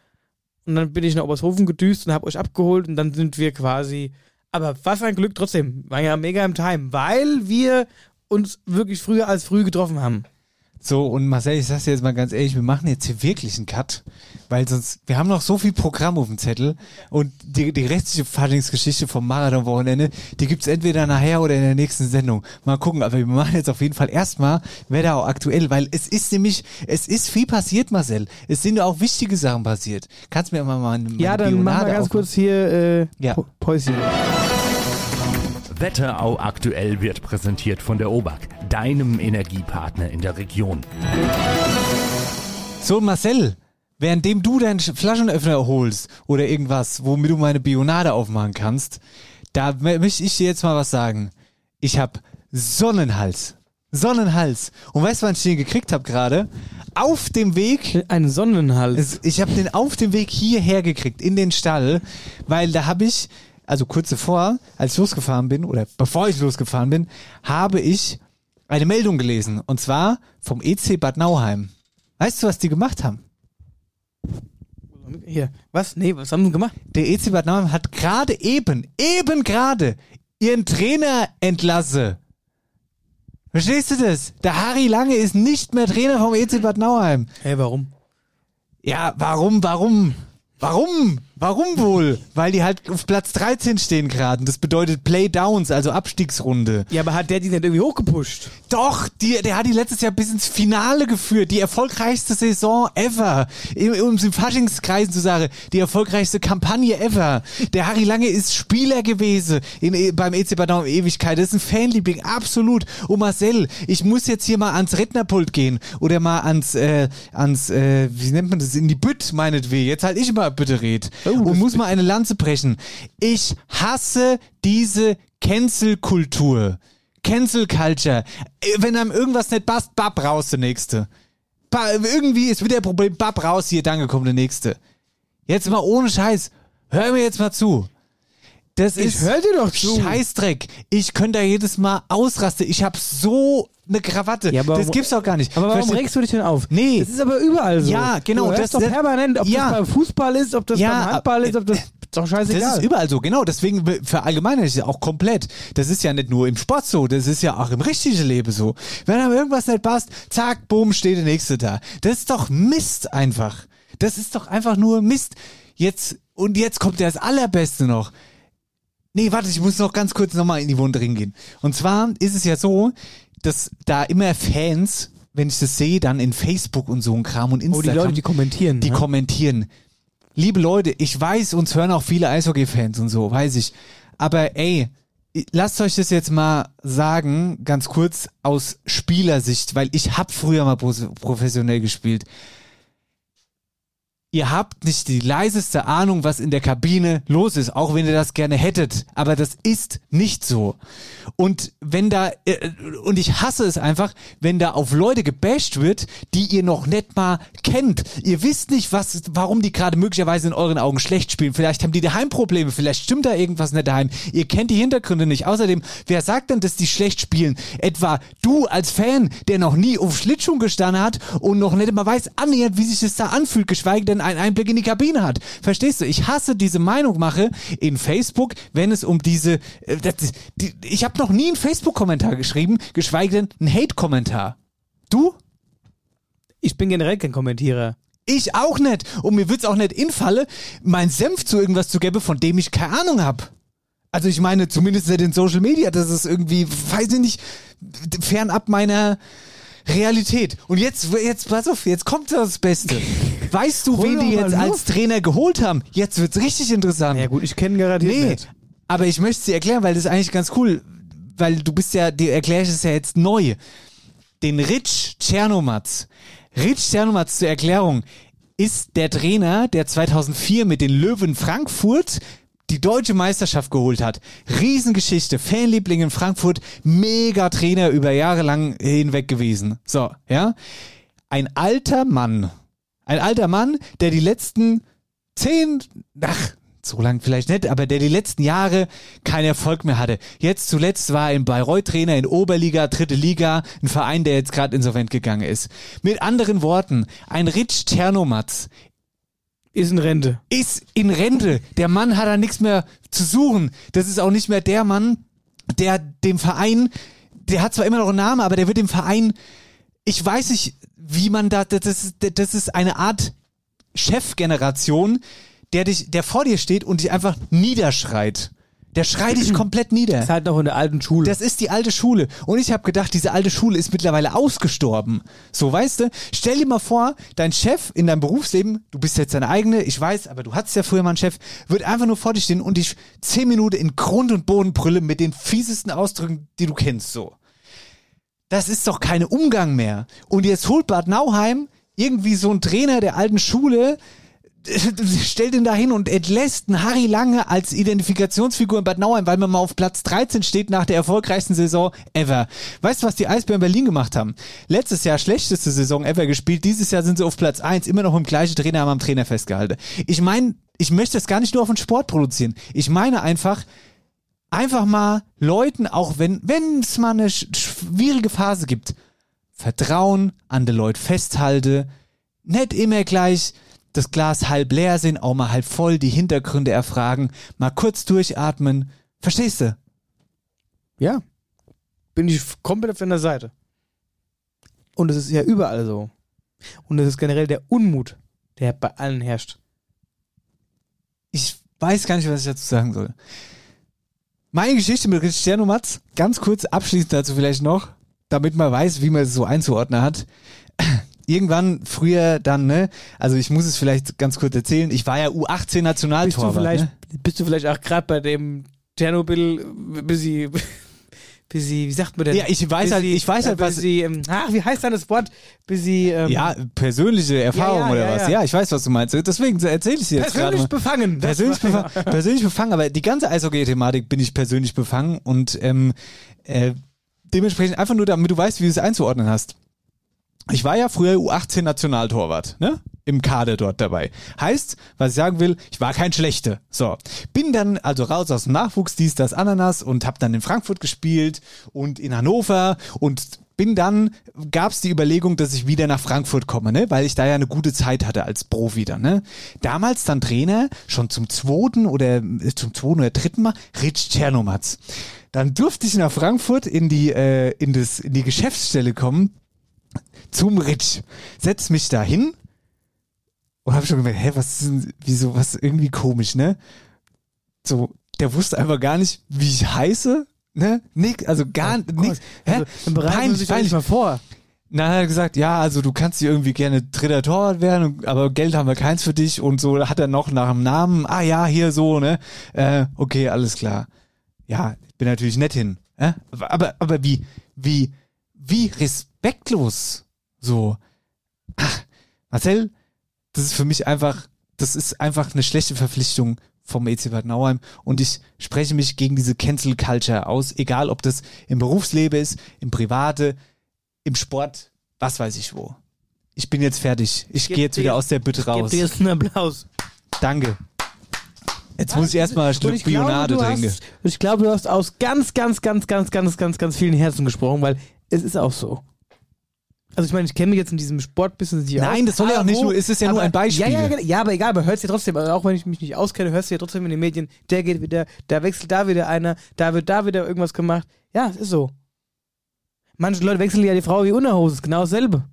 und dann bin ich nach Obershofen gedüst und habe euch abgeholt und dann sind wir quasi. Aber was ein Glück trotzdem. War ja mega im Time, weil wir uns wirklich früher als früh getroffen haben.
So, und Marcel, ich sag's dir jetzt mal ganz ehrlich, wir machen jetzt hier wirklich einen Cut, weil sonst, wir haben noch so viel Programm auf dem Zettel und die, die restliche Faschingsgeschichte vom Marathon-Wochenende, die gibt's entweder nachher oder in der nächsten Sendung. Mal gucken, aber wir machen jetzt auf jeden Fall erstmal Wetter auch aktuell, weil es ist nämlich, es ist viel passiert, Marcel. Es sind auch wichtige Sachen passiert. Kannst du mir mal meine, meine
Ja, dann machen
Bionade
wir ganz kurz hier äh,
Ja.
Päuschen.
Wetterau aktuell wird präsentiert von der OBAK, deinem Energiepartner in der Region.
So, Marcel, währenddem du deinen Sch- Flaschenöffner holst oder irgendwas, womit du meine Bionade aufmachen kannst, da mö- möchte ich dir jetzt mal was sagen. Ich hab Sonnenhals. Sonnenhals. Und weißt du, wann ich den gekriegt habe gerade? Auf dem Weg
Ein Sonnenhals.
ich habe den auf dem Weg hierher gekriegt, in den Stall, weil da habe ich, also kurz davor, als ich losgefahren bin, oder bevor ich losgefahren bin, habe ich eine Meldung gelesen. Und zwar vom EC Bad Nauheim. Weißt du, was die gemacht haben?
Hier. Was? Nee, was haben sie gemacht?
Der EC Bad Nauheim hat gerade eben, eben gerade, ihren Trainer entlasse. Verstehst du das? Der Harry Lange ist nicht mehr Trainer vom EC Bad Nauheim.
Hey, warum?
Ja, warum, warum? Warum? Warum wohl? Weil die halt auf Platz 13 stehen gerade. Das bedeutet Playdowns, also Abstiegsrunde.
Ja, aber hat der die nicht irgendwie hochgepusht?
Doch, die, der hat die letztes Jahr bis ins Finale geführt. Die erfolgreichste Saison ever. Um es im Faschingskreisen zu sagen, die erfolgreichste Kampagne ever. Der Harry Lange ist Spieler gewesen in, E- beim EC Bad Nauheim Ewigkeit. Das ist ein Fanliebling, absolut. Und Marcel, ich muss jetzt hier mal ans Rednerpult gehen oder mal ans, äh, ans, äh, wie nennt man das, in die Bütt meinetwegen. Jetzt halt ich mal bitte red. Und muss mal eine Lanze brechen. Ich hasse diese Cancel-Kultur. Cancel Culture. Äh, Wenn einem irgendwas nicht passt, bab raus, der nächste. Ba irgendwie ist wieder ein Problem, bab raus, hier, danke, kommt der nächste. Jetzt mal ohne Scheiß. Hör mir jetzt mal zu. Das
Ich
ist
hör dir doch zu.
Scheißdreck. Ich könnte da jedes Mal ausrasten. Ich habe so eine Krawatte.
Ja, aber
das gibt's doch gar nicht.
Aber warum regst du dich denn auf?
Nee.
Das ist aber überall so.
Ja, genau,
Du
das-
doch
das-
permanent, ob
ja.
das beim Fußball ist, ob das
Ja,
beim Handball ist, ob das ist doch scheißegal.
Das ist überall so, genau. Deswegen verallgemeinere ich es auch komplett. Das ist ja nicht nur im Sport so, das ist ja auch im richtigen Leben so. Wenn einem irgendwas nicht passt, zack, bumm, steht der Nächste da. Das ist doch Mist einfach. Das ist doch einfach nur Mist. Jetzt, und jetzt kommt das Allerbeste noch. Nee, warte, ich muss noch ganz kurz nochmal in die Wunde gehen. Und zwar ist es ja so, dass da immer Fans, wenn ich das sehe, dann in Facebook und so ein Kram und
oh,
Instagram.
die Leute, die kommentieren.
Die
ne?
kommentieren. Liebe Leute, ich weiß, uns hören auch viele Eishockey-Fans und so, weiß ich. Aber ey, lasst euch das jetzt mal sagen, ganz kurz aus Spielersicht, weil ich hab früher mal pro- professionell gespielt. Ihr habt nicht die leiseste Ahnung, was in der Kabine los ist, auch wenn ihr das gerne hättet. Aber das ist nicht so. Und wenn da, äh, und ich hasse es einfach, wenn da auf Leute gebasht wird, die ihr noch nicht mal kennt. Ihr wisst nicht, was, warum die gerade möglicherweise in euren Augen schlecht spielen. Vielleicht haben die Daheimprobleme, vielleicht stimmt da irgendwas nicht daheim. Ihr kennt die Hintergründe nicht. Außerdem, wer sagt denn, dass die schlecht spielen? Etwa du als Fan, der noch nie auf Schlittschuhen gestanden hat und noch nicht mal weiß annähernd, wie sich das da anfühlt, geschweige denn einen Einblick in die Kabine hat. Verstehst du? Ich hasse diese Meinungmache in Facebook, wenn es um diese, äh, das, die, ich habe noch nie einen Facebook-Kommentar geschrieben, geschweige denn einen Hate-Kommentar. Du?
Ich bin generell kein Kommentierer.
Ich auch nicht. Und mir wird's auch nicht infalle, mein Senf zu irgendwas zu geben, von dem ich keine Ahnung hab. Also ich meine, zumindest nicht in Social Media, das ist irgendwie, weiß ich nicht, fernab meiner Realität. Und jetzt, jetzt, pass auf, jetzt kommt das Beste. Weißt du,
Hol
wen die jetzt als. Trainer geholt haben? Jetzt wird's richtig interessant.
Ja gut, ich kenne garantiert
Nee,
nicht.
aber ich möchte sie erklären, weil das ist eigentlich ganz cool, weil du bist ja, dir erkläre ich es ja jetzt neu. Den Rich Czernomatz. Rich Czernomatz zur Erklärung ist der Trainer, der 2004 mit den Löwen Frankfurt die deutsche Meisterschaft geholt hat. Riesengeschichte, Fanliebling in Frankfurt, mega Trainer über Jahre lang hinweg gewesen. So, ja. Ein alter Mann, ein alter Mann, der die letzten zehn, ach, so lang vielleicht nicht, aber der die letzten Jahre keinen Erfolg mehr hatte. Jetzt zuletzt war er in Bayreuth Trainer in Oberliga, dritte Liga, ein Verein, der jetzt gerade insolvent gegangen ist. Mit anderen Worten, ein Rich Tschernomatz
Ist in Rente.
ist in Rente. Der Mann hat da nichts mehr zu suchen. Das ist auch nicht mehr der Mann, der dem Verein, der hat zwar immer noch einen Namen, aber der wird dem Verein, ich weiß nicht, wie man da, das ist, das ist eine Art Chefgeneration, der dich, der vor dir steht und dich einfach niederschreit. Der schreit dich komplett nieder.
Ist halt noch in der alten Schule.
Das ist die alte Schule. Und ich habe gedacht, diese alte Schule ist mittlerweile ausgestorben. So, weißt du? Stell dir mal vor, dein Chef in deinem Berufsleben, du bist jetzt deine eigene, ich weiß, aber du hattest ja früher mal einen Chef, wird einfach nur vor dir stehen und dich zehn Minuten in Grund und Boden brüllen mit den fiesesten Ausdrücken, die du kennst, so. Das ist doch kein Umgang mehr. Und jetzt holt Bad Nauheim irgendwie so einen Trainer der alten Schule, stellt ihn da hin und entlässt einen Harry Lange als Identifikationsfigur in Bad Nauheim, weil man mal auf Platz 13 steht nach der erfolgreichsten Saison ever. Weißt du, was die Eisbären Berlin gemacht haben? Letztes Jahr schlechteste Saison ever gespielt, dieses Jahr sind sie auf Platz 1, immer noch im gleichen Trainer, haben am Trainer festgehalten. Ich meine, ich möchte das gar nicht nur auf den Sport produzieren. Ich meine einfach, einfach mal Leuten, auch wenn wenn es mal eine sch- schwierige Phase gibt, Vertrauen an die Leute festhalte, nicht immer gleich das Glas halb leer sehen, auch mal halb voll, die Hintergründe erfragen, mal kurz durchatmen. Verstehst du?
Ja. Bin ich komplett auf deiner Seite. Und es ist ja überall so. Und es ist generell der Unmut, der bei allen herrscht.
Ich weiß gar nicht, was ich dazu sagen soll. Meine Geschichte mit Cristiano Matz, ganz kurz abschließend dazu vielleicht noch, damit man weiß, wie man es so einzuordnen hat. Irgendwann früher dann, ne? Also ich muss es vielleicht ganz kurz erzählen. Ich war ja U18
Bist du
Nationaltorwart.
vielleicht,
Ne?
bist du vielleicht auch gerade bei dem Tschernobyl ein bisschen, bis sie, wie sagt man denn?
Ja, ich weiß
bis
halt- ich weiß halt,
bis
was-
sie, ähm, ach, wie heißt dann das Wort? Bis sie, ähm,
Ja, persönliche Erfahrung
Ja, ja,
oder
ja,
was?
ja.
Ich weiß, was du meinst. Deswegen erzähle ich dir jetzt
persönlich befangen. Das
Persönlich befangen, persönlich befangen, aber die ganze Eishockey-Thematik bin ich persönlich befangen und ähm, äh, dementsprechend einfach nur, damit du weißt, wie du es einzuordnen hast. Ich war ja früher U18-Nationaltorwart, ne? Im Kader dort dabei. Heißt, was ich sagen will, ich war kein Schlechter. So. Bin dann also raus aus dem Nachwuchs, dies, das, Ananas und hab dann in Frankfurt gespielt und in Hannover und bin dann, gab's die Überlegung, dass ich wieder nach Frankfurt komme, ne? Weil ich da ja eine gute Zeit hatte als Profi dann, ne? Damals dann Trainer, schon zum zweiten oder äh, zum zweiten oder dritten Mal, Rich Czernomatz. Dann durfte ich nach Frankfurt in die, äh, in das, in die Geschäftsstelle kommen, zum Rich, setz mich da hin und habe schon gemerkt, hä, was ist denn, wieso, was irgendwie komisch, ne? So, der wusste einfach gar nicht, wie ich heiße, ne? Nick, also gar
Oh
nichts. Hä?
Also, dann bereiten Sie sich
peinlich.
mal vor.
Na, hat er gesagt, ja, also du kannst hier irgendwie gerne dritter Torwart werden, aber Geld haben wir keins für dich und so hat er noch nach dem Namen, ah ja, hier so, ne? Äh, okay, alles klar. Ja, ich bin natürlich nett hin. Äh? Aber, aber, wie, wie, wie respektlos so. Ach, Marcel, das ist für mich einfach, das ist einfach eine schlechte Verpflichtung vom EC Bad Nauheim und ich spreche mich gegen diese Cancel Culture aus, egal ob das im Berufsleben ist, im Private, im Sport, was weiß ich wo. Ich bin jetzt fertig. Ich gehe jetzt
dir
wieder aus der Bütte
Gib
raus.
dir jetzt einen Applaus.
Danke. Jetzt muss ich erstmal ein Stück Bionade trinken.
ich glaube, du hast aus ganz, ganz, ganz, ganz, ganz, ganz, ganz vielen Herzen gesprochen, weil es ist auch so. Also ich meine, ich kenne mich jetzt in diesem Sportbusiness nicht
Nein,
aus.
das soll ja auch nicht nur- es ist ja nur
aber-
ein Beispiel.
Ja, ja, genau. ja, aber egal, aber hörst du ja trotzdem, also auch wenn ich mich nicht auskenne, hörst du ja trotzdem in den Medien, der geht wieder, da wechselt da wieder einer, da wird da wieder irgendwas gemacht. Ja, es ist so. Manche Leute wechseln ja die Frau wie Unterhose, ist genau dasselbe.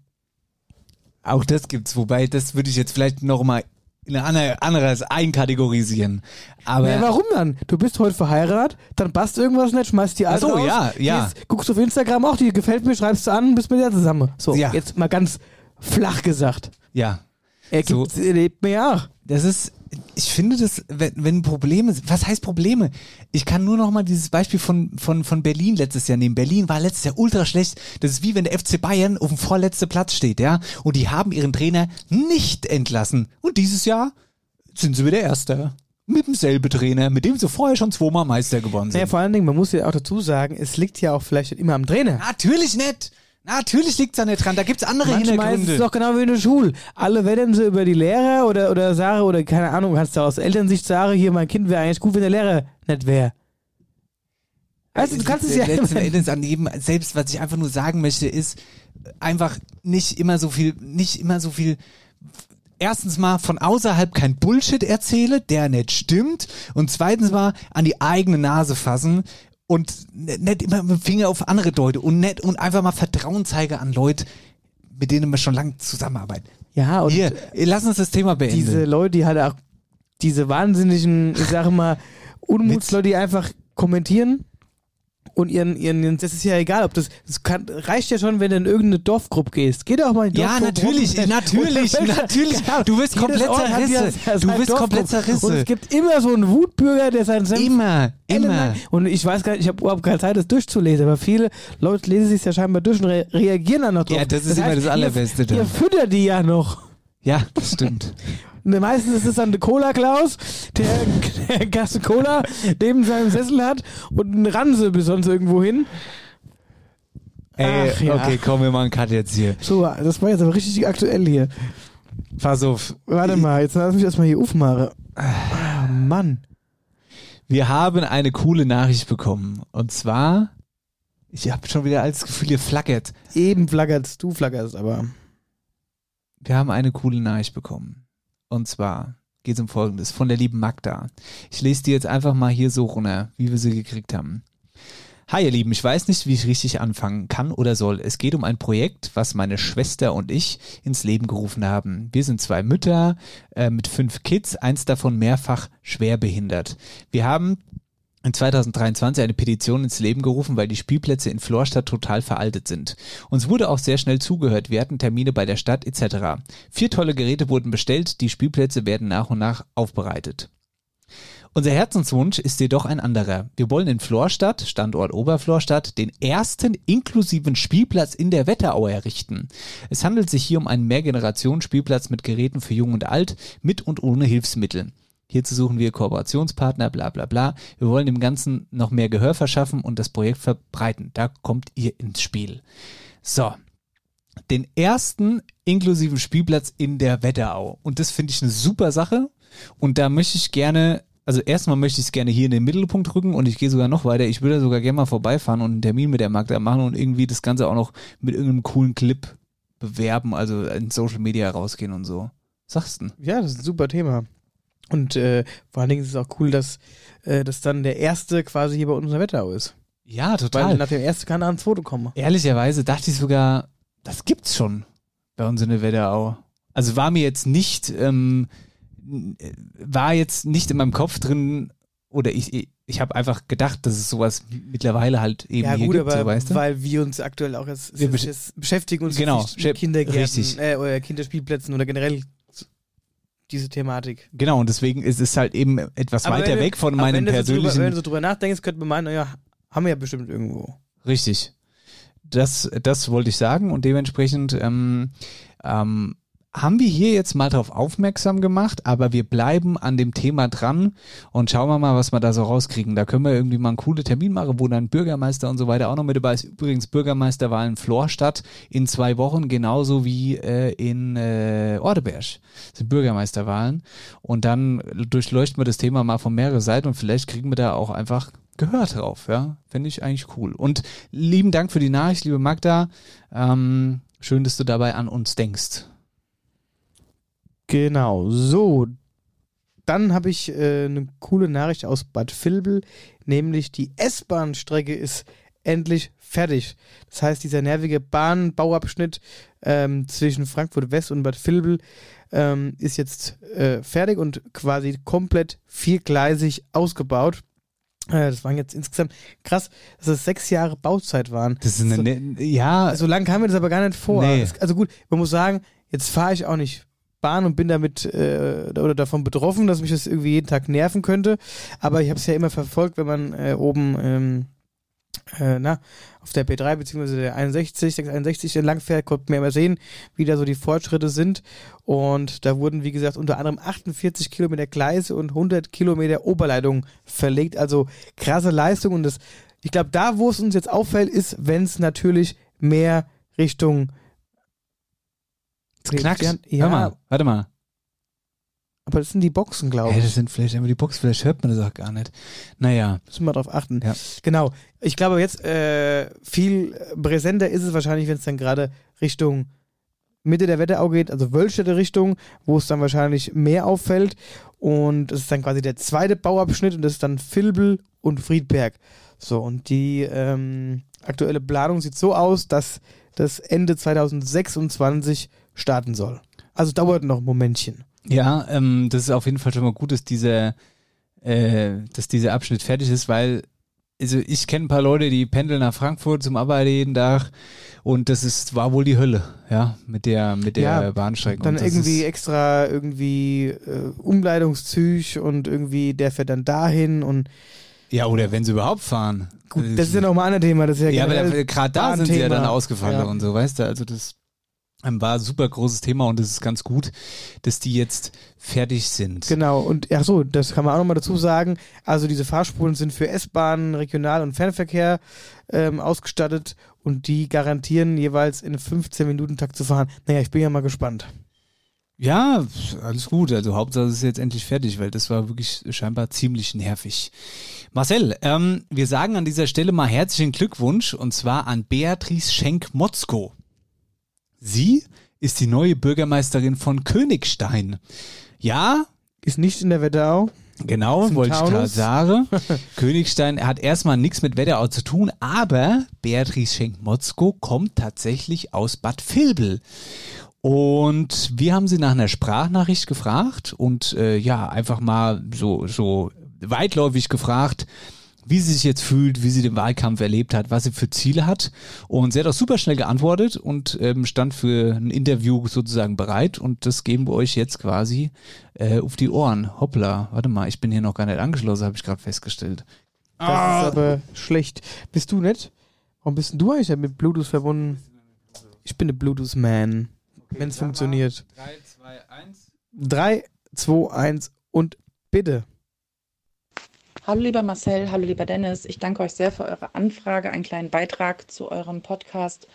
Auch das gibt's, wobei das würde ich jetzt vielleicht noch mal in andere, anderes einkategorisieren. Aber
ja, warum dann? Du bist heute verheiratet, dann passt irgendwas nicht, schmeißt die alte
Ach so,
raus,
ja, ja.
Gehst, guckst auf Instagram auch, die gefällt mir, schreibst du an, bist mit der zusammen. So,
Ja.
jetzt mal ganz flach gesagt.
ja,
Er
So.
gibt, er lebt mir ja auch.
das ist, ich finde das, wenn, wenn Probleme, was heißt Probleme? Ich kann nur noch mal dieses Beispiel von, von, von Berlin letztes Jahr nehmen. Berlin war letztes Jahr ultra schlecht. Das ist wie wenn der FC Bayern auf dem vorletzten Platz steht, ja. Und die haben ihren Trainer nicht entlassen. Und dieses Jahr sind sie wieder Erster. Mit demselben Trainer, mit dem sie vorher schon zweimal Meister geworden sind.
Naja, vor allen Dingen, man muss ja auch dazu sagen, es liegt ja auch vielleicht nicht immer am Trainer.
Natürlich nicht. Natürlich liegt's da nicht dran. Da gibt's andere
Manchmal ist es
Hintergründe.
doch genau wie in der Schule. Alle wettern sie über die Lehrer oder, oder sagen, oder keine Ahnung, kannst du aus Elternsicht sagen, hier, mein Kind wäre eigentlich gut, wenn der Lehrer nicht wäre. Weißt du, du kannst es ja
letzten
immer-
Endes an jedem, selbst was ich einfach nur sagen möchte, ist einfach nicht immer so viel, nicht immer so viel. Erstens mal von außerhalb kein Bullshit erzähle, der nicht stimmt. Und zweitens mal an die eigene Nase fassen und nicht immer mit dem Finger auf andere deute und nicht und einfach mal Vertrauen zeige an Leute, mit denen wir schon lange zusammenarbeiten.
Ja, und
Hier, lass uns das Thema beenden.
diese Leute, die halt auch diese wahnsinnigen, ich sage mal, Unmutsleute, die einfach kommentieren und ihren, ihren, das ist ja egal, ob das, das kann, reicht ja schon, wenn du in irgendeine Dorfgruppe gehst. Geh doch mal in die
Ja,
Dorfgruppe
natürlich,
rum.
natürlich, natürlich. Du wirst komplett
ja
zerrissen. Du wirst komplett zerrissen.
Und es gibt immer so einen Wutbürger, der seinen Senf
immer, immer.
Und ich weiß gar nicht, ich habe überhaupt keine Zeit, das durchzulesen, aber viele Leute lesen sich ja scheinbar durch und re reagieren dann noch drauf.
Ja, das ist immer das Allerbeste
Ihr, ihr füttert die ja noch.
Ja, das stimmt.
Meistens ist es dann der Cola-Klaus, der, der Kasse Cola neben seinem Sessel hat und einen Ranse bis sonst irgendwo hin.
Ey,
Ach ja.
okay, komm, wir machen einen Cut jetzt hier.
So, das war jetzt aber richtig aktuell hier.
Pass auf.
Warte mal, jetzt lass mich erstmal hier aufmachen. Ah, Mann.
Wir haben eine coole Nachricht bekommen. Und zwar, ich habe schon wieder alles Gefühl, ihr flackert.
Eben flackerst, du flackerst aber.
Wir haben eine coole Nachricht bekommen. Und zwar geht es um Folgendes von der lieben Magda. Ich lese die jetzt einfach mal hier so runter, wie wir sie gekriegt haben. Hi ihr Lieben, ich weiß nicht, wie ich richtig anfangen kann oder soll. Es geht um ein Projekt, was meine Schwester und ich ins Leben gerufen haben. Wir sind zwei Mütter äh, mit fünf Kids, eins davon mehrfach schwerbehindert. Wir haben 2023 eine Petition ins Leben gerufen, weil die Spielplätze in Florstadt total veraltet sind. Uns wurde auch sehr schnell zugehört. Wir hatten Termine bei der Stadt etc. Vier tolle Geräte wurden bestellt. Die Spielplätze werden nach und nach aufbereitet. Unser Herzenswunsch ist jedoch ein anderer. Wir wollen in Florstadt, Standort Oberflorstadt, den ersten inklusiven Spielplatz in der Wetterau errichten. Es handelt sich hier um einen Mehrgenerationen-Spielplatz mit Geräten für Jung und Alt, mit und ohne Hilfsmittel. Hierzu suchen wir Kooperationspartner, bla bla bla. Wir wollen dem Ganzen noch mehr Gehör verschaffen und das Projekt verbreiten. Da kommt ihr ins Spiel. So. Den ersten inklusiven Spielplatz in der Wetterau. Und das finde ich eine super Sache. Und da möchte ich gerne, also erstmal möchte ich es gerne hier in den Mittelpunkt rücken und ich gehe sogar noch weiter. Ich würde sogar gerne mal vorbeifahren und einen Termin mit der Magda machen und irgendwie das Ganze auch noch mit irgendeinem coolen Clip bewerben, also in Social Media rausgehen und so. Sagst du?
Ja, das ist ein super Thema. Und äh, vor allen Dingen ist es auch cool, dass äh, das dann der erste quasi hier bei uns in Wetterau ist.
Ja,
Weil
total.
nach dem ersten kann er ans Foto kommen.
Ehrlicherweise dachte ich sogar, das gibt's schon bei uns in der Wetterau. Also war mir jetzt nicht, ähm, äh, war jetzt nicht in meinem Kopf drin oder ich, ich, ich habe einfach gedacht, dass es sowas mittlerweile halt eben
ja
hier
gut,
gibt,
aber
so weißt du?
weil wir uns aktuell auch jetzt,
Wir
beschäftigen uns
Genau,
mit Kindergärten äh, oder Kinderspielplätzen oder generell diese Thematik.
Genau, und deswegen ist es halt eben etwas
Aber
weiter
du-
weg von meinem
wenn so drüber,
persönlichen.
wenn du so drüber nachdenkst, könnte man meinen, naja, haben wir ja bestimmt irgendwo.
Richtig. Das, das wollte ich sagen und dementsprechend ähm, ähm, haben wir hier jetzt mal drauf aufmerksam gemacht, aber wir bleiben an dem Thema dran und schauen wir mal, was wir da so rauskriegen. Da können wir irgendwie mal einen coolen Termin machen, wo dann Bürgermeister und so weiter auch noch mit dabei ist. Übrigens Bürgermeisterwahl in Florstadt in zwei Wochen, genauso wie äh, in äh, Ordeberg sind Bürgermeisterwahlen. Und dann durchleuchten wir das Thema mal von mehreren Seiten und vielleicht kriegen wir da auch einfach Gehör drauf, ja. Finde ich eigentlich cool. Und lieben Dank für die Nachricht, liebe Magda. Ähm, schön, dass du dabei an uns denkst.
Genau, so. Dann habe ich äh, eine coole Nachricht aus Bad Vilbel, nämlich die S-Bahn-Strecke ist endlich fertig. Das heißt, dieser nervige Bahnbauabschnitt ähm, zwischen Frankfurt West und Bad Vilbel ähm, ist jetzt äh, fertig und quasi komplett viergleisig ausgebaut. Äh, das waren jetzt insgesamt krass, dass es sechs Jahre Bauzeit waren.
Das ist eine,
So-
ne, ja,
so lange kam mir das aber gar nicht vor.
Nee.
Also gut, man muss sagen, jetzt fahre ich auch nicht Bahn und bin damit äh, oder davon betroffen, dass mich das irgendwie jeden Tag nerven könnte. Aber ich habe es ja immer verfolgt, wenn man äh, oben ähm, äh, na, auf der B3 bzw. der 61, 661 entlang fährt, konnte man immer sehen, wie da so die Fortschritte sind. Und da wurden, wie gesagt, unter anderem 48 Kilometer Gleise und 100 Kilometer Oberleitung verlegt. Also krasse Leistung. Und das, ich glaube, da, wo es uns jetzt auffällt, ist, wenn es natürlich mehr Richtung
knackt.
Ja,
Hör mal, warte mal.
aber das sind die Boxen, glaube
Hey,
ich.
das sind vielleicht einfach die Box, vielleicht hört man das auch gar nicht. Naja,
Müssen wir darauf achten.
Ja.
Genau. Ich glaube, jetzt äh, viel präsenter ist es wahrscheinlich, wenn es dann gerade Richtung Mitte der Wetterau geht, also Wölstädter Richtung, wo es dann wahrscheinlich mehr auffällt. Und das ist dann quasi der zweite Bauabschnitt und das ist dann Vilbel und Friedberg. So, und die ähm, aktuelle Planung sieht so aus, dass das Ende 2026 starten soll. Also dauert noch ein Momentchen.
ja, ähm, das ist auf jeden Fall schon mal gut, dass dieser, äh, dass dieser Abschnitt fertig ist, weil also ich kenne ein paar Leute, die pendeln nach Frankfurt zum Arbeiten jeden Tag und das ist war wohl die Hölle, ja, mit der mit der
Ja,
Bahnstrecke.
Dann irgendwie extra irgendwie äh, Umleitungszüg und irgendwie der fährt dann dahin und
ja oder wenn sie überhaupt fahren.
gut, das ist ja nochmal ein anderes Thema. Das ist ja,
Ja, aber gerade da sind sie ja dann ausgefallen
Ja.
und so, weißt du? Also das war ein super großes Thema und es ist ganz gut, dass die jetzt fertig sind.
Genau, und ach so, das kann man auch nochmal dazu sagen. Also diese Fahrspuren sind für S-Bahn, Regional- und Fernverkehr ähm, ausgestattet und die garantieren jeweils in 15-Minuten-Takt zu fahren. Naja, ich bin ja mal gespannt.
Ja, alles gut. Also Hauptsache es ist jetzt endlich fertig, weil das war wirklich scheinbar ziemlich nervig. Marcel, ähm, wir sagen an dieser Stelle mal herzlichen Glückwunsch und zwar an Beatrice Schenk-Motzko. Sie ist die neue Bürgermeisterin von Königstein. Ja,
Ist nicht in der Wetterau.
Genau, wollte ich gerade sagen. Königstein hat erstmal nichts mit Wetterau zu tun, aber Beatrice Schenk-Motzko kommt tatsächlich aus Bad Vilbel. Und wir haben sie nach einer Sprachnachricht gefragt und äh, ja, einfach mal so, so weitläufig gefragt, wie sie sich jetzt fühlt, wie sie den Wahlkampf erlebt hat, was sie für Ziele hat. Und sie hat auch super schnell geantwortet und ähm, stand für ein Interview sozusagen bereit. Und das geben wir euch jetzt quasi äh, auf die Ohren. Hoppla, warte mal, ich bin hier noch gar nicht angeschlossen, habe ich gerade festgestellt.
Das ist aber schlecht. Bist du nicht? Warum bist denn du eigentlich mit Bluetooth verbunden? Ich bin der Bluetooth-Man. Wenn es funktioniert.
3, 2, 1.
3, 2, 1 und bitte.
Hallo lieber Marcel, hallo lieber Dennis. Ich danke euch sehr für eure Anfrage, einen kleinen Beitrag zu eurem Podcast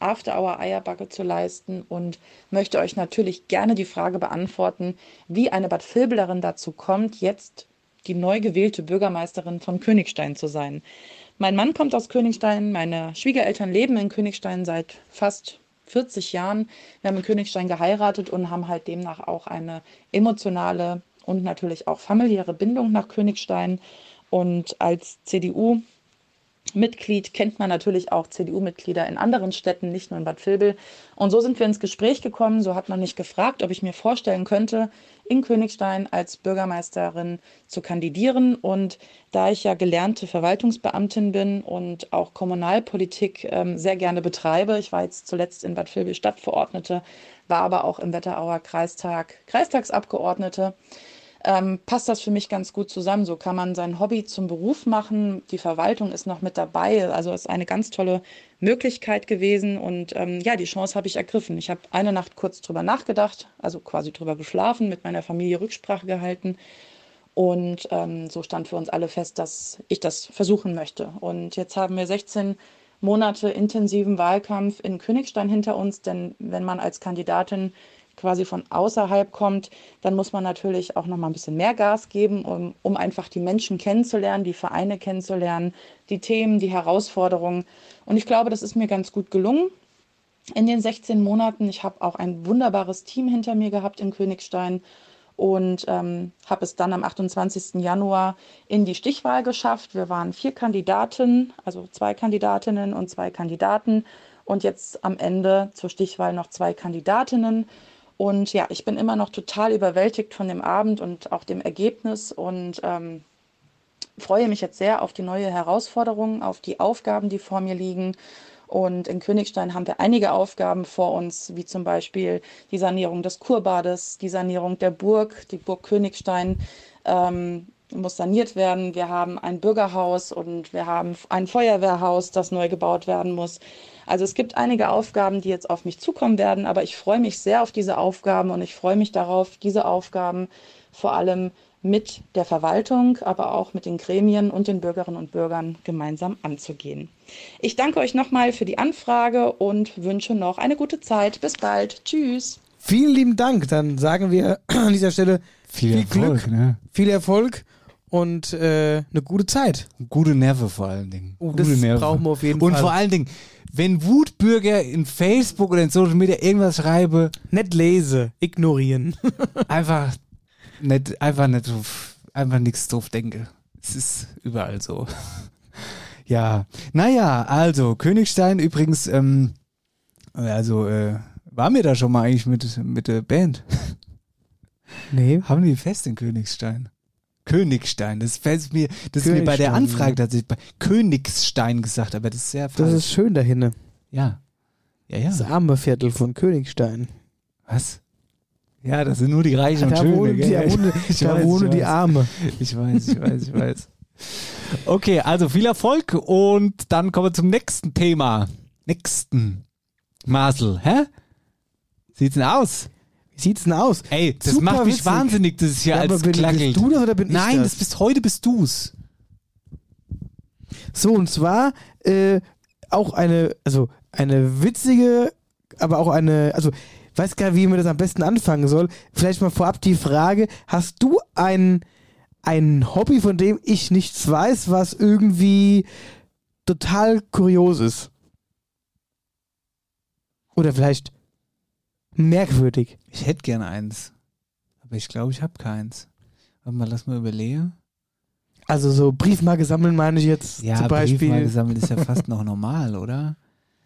After Hour Eierbacke zu leisten und möchte euch natürlich gerne die Frage beantworten, wie eine Bad Vilbelerin dazu kommt, jetzt die neu gewählte Bürgermeisterin von Königstein zu sein. Mein Mann kommt aus Königstein, meine Schwiegereltern leben in Königstein seit fast 40 Jahren. Wir haben in Königstein geheiratet und haben halt demnach auch eine emotionale und natürlich auch familiäre Bindung nach Königstein. Und als CDU Mitglied kennt man natürlich auch CDU-Mitglieder in anderen Städten, nicht nur in Bad Vilbel. Und so sind wir ins Gespräch gekommen. So hat man mich gefragt, ob ich mir vorstellen könnte, in Königstein als Bürgermeisterin zu kandidieren. Und da ich ja gelernte Verwaltungsbeamtin bin und auch Kommunalpolitik ähm, sehr gerne betreibe, ich war jetzt zuletzt in Bad Vilbel Stadtverordnete, war aber auch im Wetterauer Kreistag Kreistagsabgeordnete ähm, passt das für mich ganz gut zusammen. So kann man sein Hobby zum Beruf machen. Die Verwaltung ist noch mit dabei. Also ist eine ganz tolle Möglichkeit gewesen. Und ähm, ja, die Chance habe ich ergriffen. Ich habe eine Nacht kurz drüber nachgedacht, also quasi drüber geschlafen, mit meiner Familie Rücksprache gehalten. Und ähm, so stand für uns alle fest, dass ich das versuchen möchte. Und jetzt haben wir 16 Monate intensiven Wahlkampf in Königstein hinter uns, denn wenn man als Kandidatin quasi von außerhalb kommt, dann muss man natürlich auch noch mal ein bisschen mehr Gas geben, um, um einfach die Menschen kennenzulernen, die Vereine kennenzulernen, die Themen, die Herausforderungen. Und ich glaube, das ist mir ganz gut gelungen in den 16 Monaten. Ich habe auch ein wunderbares Team hinter mir gehabt in Königstein und ähm, habe es dann am 28. Januar in die Stichwahl geschafft. Wir waren vier Kandidaten, also zwei Kandidatinnen und zwei Kandidaten und jetzt am Ende zur Stichwahl noch zwei Kandidatinnen. Und ja, ich bin immer noch total überwältigt von dem Abend und auch dem Ergebnis und ähm, freue mich jetzt sehr auf die neue Herausforderung, auf die Aufgaben, die vor mir liegen. Und in Königstein haben wir einige Aufgaben vor uns, wie zum Beispiel die Sanierung des Kurbades, die Sanierung der Burg, die Burg Königstein. Ähm, muss saniert werden. Wir haben ein Bürgerhaus und wir haben ein Feuerwehrhaus, das neu gebaut werden muss. Also es gibt einige Aufgaben, die jetzt auf mich zukommen werden, aber ich freue mich sehr auf diese Aufgaben und ich freue mich darauf, diese Aufgaben vor allem mit der Verwaltung, aber auch mit den Gremien und den Bürgerinnen und Bürgern gemeinsam anzugehen. Ich danke euch nochmal für die Anfrage und wünsche noch eine gute Zeit. Bis bald. Tschüss.
Vielen lieben Dank. Dann sagen wir an dieser Stelle
Viel,
viel,
Erfolg,
Glück,
ne?
viel Erfolg und äh, eine gute Zeit.
Gute Nerven vor allen Dingen.
Oh,
Gute
das
Nerven.
brauchen wir auf jeden
Und
Fall.
vor allen Dingen, wenn Wutbürger in Facebook oder in Social Media irgendwas schreiben,
Nicht lese, ignorieren.
einfach nicht, einfach nicht, drauf- einfach nichts drauf denke. Es ist überall so. ja, naja, also Königstein übrigens, ähm, also äh, war mir da schon mal eigentlich mit, mit der Band.
Nee.
Haben die fest in Königstein? Königstein, das fällt mir, das ist mir bei der
Königstein,
Anfrage tatsächlich bei Königsstein gesagt, aber das ist sehr
Das
falsch.
ist schön dahin.
ja. Ja, ja.
Das arme Viertel von Königstein.
Was? Ja, das sind nur die Reichen und
Da
Schönen.
wohnen die, da wohnen,
Ich
da wohnen die. Arme.
Ich weiß, ich weiß, ich weiß. Okay, also viel Erfolg und dann kommen wir zum nächsten Thema. Nächsten. Marcel, hä? Sieht's denn aus?
Wie sieht's denn aus?
Ey, das
Super
macht mich
witzig.
wahnsinnig, dass es hier
Ja,
als
bin,
klackelt.
bist du das oder bin
Nein,
ich
das
das?
bist heute bist du's.
So, und zwar äh, auch eine, also eine witzige, aber auch eine, also weiß gar nicht, wie man das am besten anfangen soll. Vielleicht mal vorab die Frage, hast du ein, ein Hobby, von dem ich nichts weiß, was irgendwie total kurios ist? Oder vielleicht merkwürdig?
Ich hätte gerne eins. Aber ich glaube, ich habe keins. Warte mal, lass mal überlegen.
Also so Briefmarke sammeln meine ich jetzt
Ja,
zum Beispiel.
Briefmarke sammeln ist ja fast noch normal, oder?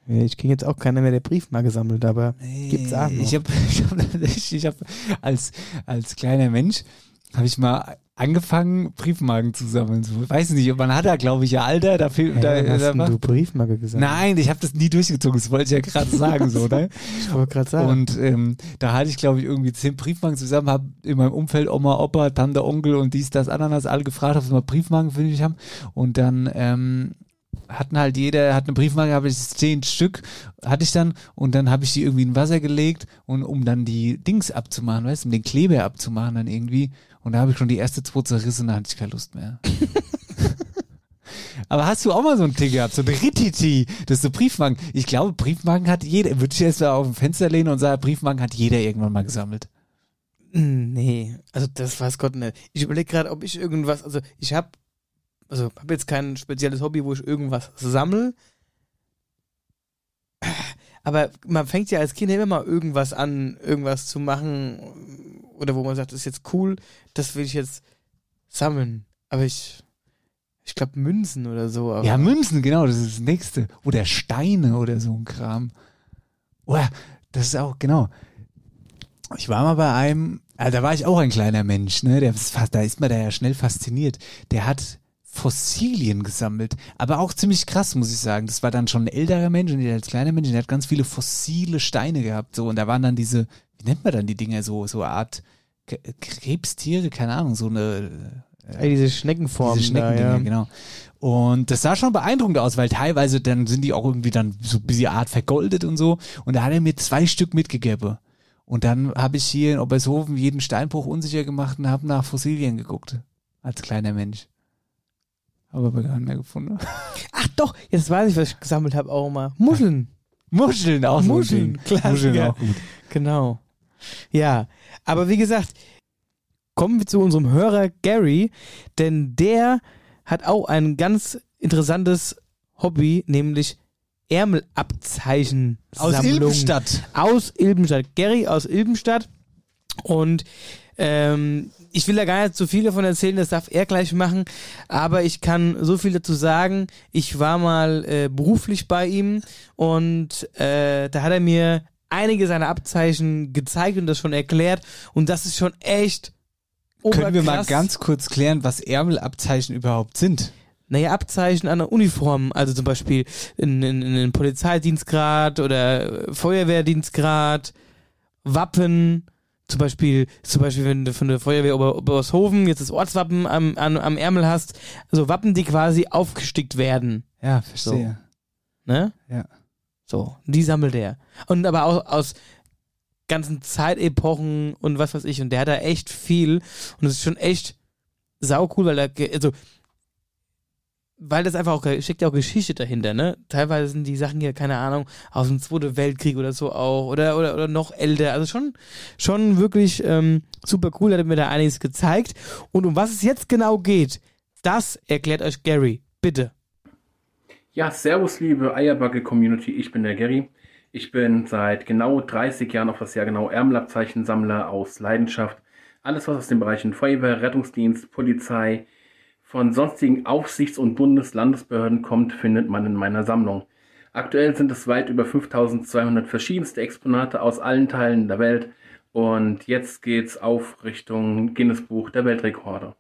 Ich kenne jetzt auch keiner mehr, der Briefmarke sammelt, aber gibt's auch noch.
Ich habe ich hab, ich hab als, als kleiner Mensch habe ich mal angefangen, Briefmarken zu sammeln. So, weiß nicht, man hat da, glaube ich, ja Alter, da fehlt. da,
Hä, hast
da
du Briefmarke gesagt?
Nein, ich habe das nie durchgezogen, das wollte ich ja gerade sagen, so, ne?
Ich wollte gerade sagen.
Und ähm, da hatte ich, glaube ich, irgendwie zehn Briefmarken zusammen, habe in meinem Umfeld Oma, Opa, Tante, Onkel und dies, das, Ananas alle gefragt, ob sie mal Briefmarken für mich haben. Und dann ähm, hatten halt jeder, hat eine Briefmarke, habe ich zehn Stück, hatte ich dann und dann habe ich die irgendwie in Wasser gelegt und um dann die Dings abzumachen, weißt du, um den Kleber abzumachen dann irgendwie. Und da habe ich schon die erste zwei zerrissen, da hatte ich keine Lust mehr. Aber hast du auch mal so ein Ding gehabt, so ein Rititi, das ist so Briefmarken. Ich glaube, Briefmarken hat jeder, würde ich jetzt da auf dem Fenster lehnen und sagen, Briefmarken hat jeder irgendwann mal gesammelt.
Hm, Nee, also das weiß Gott nicht. Ich überlege gerade, ob ich irgendwas, also ich habe, also habe jetzt kein spezielles Hobby, wo ich irgendwas sammle. Aber man fängt ja als Kind immer mal irgendwas an, irgendwas zu machen oder wo man sagt, das ist jetzt cool, das will ich jetzt sammeln. Aber ich, ich glaube Münzen oder so.
Ja, Münzen, genau, das ist das nächste. Oder Steine oder so ein Kram. Oder, das ist auch, genau. Ich war mal bei einem, also da war ich auch ein kleiner Mensch, ne? Der da ist man da ja schnell fasziniert. Der hat Fossilien gesammelt. Aber auch ziemlich krass, muss ich sagen. Das war dann schon ein älterer Mensch und der als kleiner Mensch, der hat ganz viele fossile Steine gehabt. So, und da waren dann diese, wie nennt man dann die Dinger so, so eine Art Krebstiere, keine Ahnung, so eine
Ey, diese Schneckenformen
diese Schneckendinger,
ja.
genau. Und das sah schon beeindruckend aus, weil teilweise dann sind die auch irgendwie dann so ein bisschen Art vergoldet und so. Und da hat er mir zwei Stück mitgegeben. Und dann habe ich hier in Obershofen jeden Steinbruch unsicher gemacht und habe nach Fossilien geguckt. Als kleiner Mensch. Habe aber gar nicht mehr gefunden.
Ach doch, jetzt weiß ich, was ich gesammelt habe auch mal. Muscheln.
Muscheln auch
Muscheln. Klassiker.
Muscheln auch gut.
Genau. Ja, aber wie gesagt, kommen wir zu unserem Hörer Gary, denn der hat auch ein ganz interessantes Hobby, nämlich Ärmelabzeichen.
Aus Ilbenstadt.
Aus Ilbenstadt. Gary aus Ilbenstadt. Und ähm, ich will da gar nicht so viel davon erzählen, das darf er gleich machen, aber ich kann so viel dazu sagen. Ich war mal äh, beruflich bei ihm und äh, da hat er mir einige seiner Abzeichen gezeigt und das schon erklärt und das ist schon echt
Können wir mal
oberkrass.
ganz kurz klären, was Ärmelabzeichen überhaupt sind?
Naja, Abzeichen an der Uniform, also zum Beispiel in, in, in einen Polizeidienstgrad oder Feuerwehrdienstgrad, Wappen, zum Beispiel, zum Beispiel, wenn du von der Feuerwehr Ober Obershofen jetzt das Ortswappen am, am, am Ärmel hast, also Wappen, die quasi aufgestickt werden.
Ja, verstehe.
Ne?
Ja.
So, die sammelt er. Und aber auch aus ganzen Zeitepochen und was weiß ich. Und der hat da echt viel. Und es ist schon echt saucool, weil da, ge- also, weil das einfach auch, steckt ja auch Geschichte dahinter, ne? Teilweise sind die Sachen ja, keine Ahnung, aus dem Zweiten Weltkrieg oder so auch, oder, oder, oder noch älter. Also schon, schon wirklich ähm, super cool, hat mir da einiges gezeigt. Und um was es jetzt genau geht, das erklärt euch Gary. Bitte.
Ja, servus liebe Eierbacke-Community, ich bin der Gary. Ich bin seit genau 30 Jahren auf das Jahr genau Ärmelabzeichensammler aus Leidenschaft. Alles, was aus den Bereichen Feuerwehr, Rettungsdienst, Polizei, von sonstigen Aufsichts- und Bundeslandesbehörden kommt, findet man in meiner Sammlung. Aktuell sind es weit über 5200 verschiedenste Exponate aus allen Teilen der Welt und jetzt geht's auf Richtung Guinness Buch der Weltrekorde.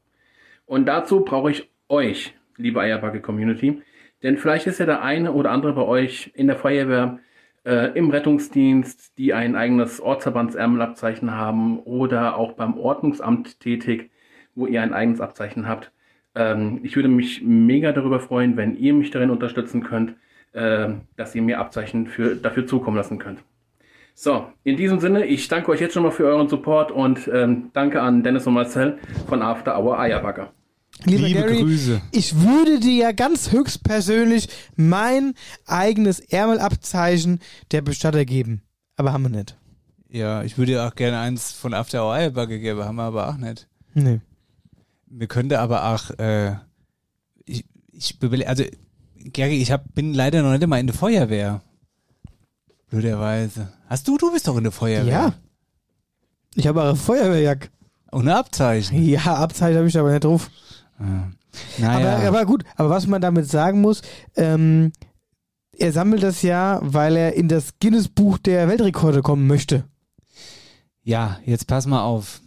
Und dazu brauche ich euch, liebe Eierbacke-Community, denn vielleicht ist ja der eine oder andere bei euch in der Feuerwehr, äh, im Rettungsdienst, die ein eigenes Ortsverbandsärmelabzeichen haben oder auch beim Ordnungsamt tätig, wo ihr ein eigenes Abzeichen habt. Ähm, ich würde mich mega darüber freuen, wenn ihr mich darin unterstützen könnt, äh, dass ihr mir Abzeichen für, dafür zukommen lassen könnt. So, in diesem Sinne, ich danke euch jetzt schon mal für euren Support und ähm, danke an Dennis und Marcel von After Hour Eierbacke.
Lieber
Liebe
Gary,
Grüße.
ich würde dir ja ganz höchstpersönlich mein eigenes Ärmelabzeichen der Bestatter geben. Aber haben wir nicht.
Ja, ich würde ja auch gerne eins von After Hour Eierbacke geben, haben wir aber auch nicht.
Nee.
Wir könnte aber auch, äh, ich, ich also Gary, ich hab, bin leider noch nicht mal in der Feuerwehr. Blöderweise. Hast du, du bist doch in der Feuerwehr.
Ja. Ich habe auch eine Feuerwehrjacke.
Und ein Abzeichen.
Ja, Abzeichen habe ich aber nicht drauf.
Naja.
Aber, aber gut, aber was man damit sagen muss, ähm, er sammelt das ja, weil er in das Guinness Buch der Weltrekorde kommen möchte.
ja, jetzt pass mal auf.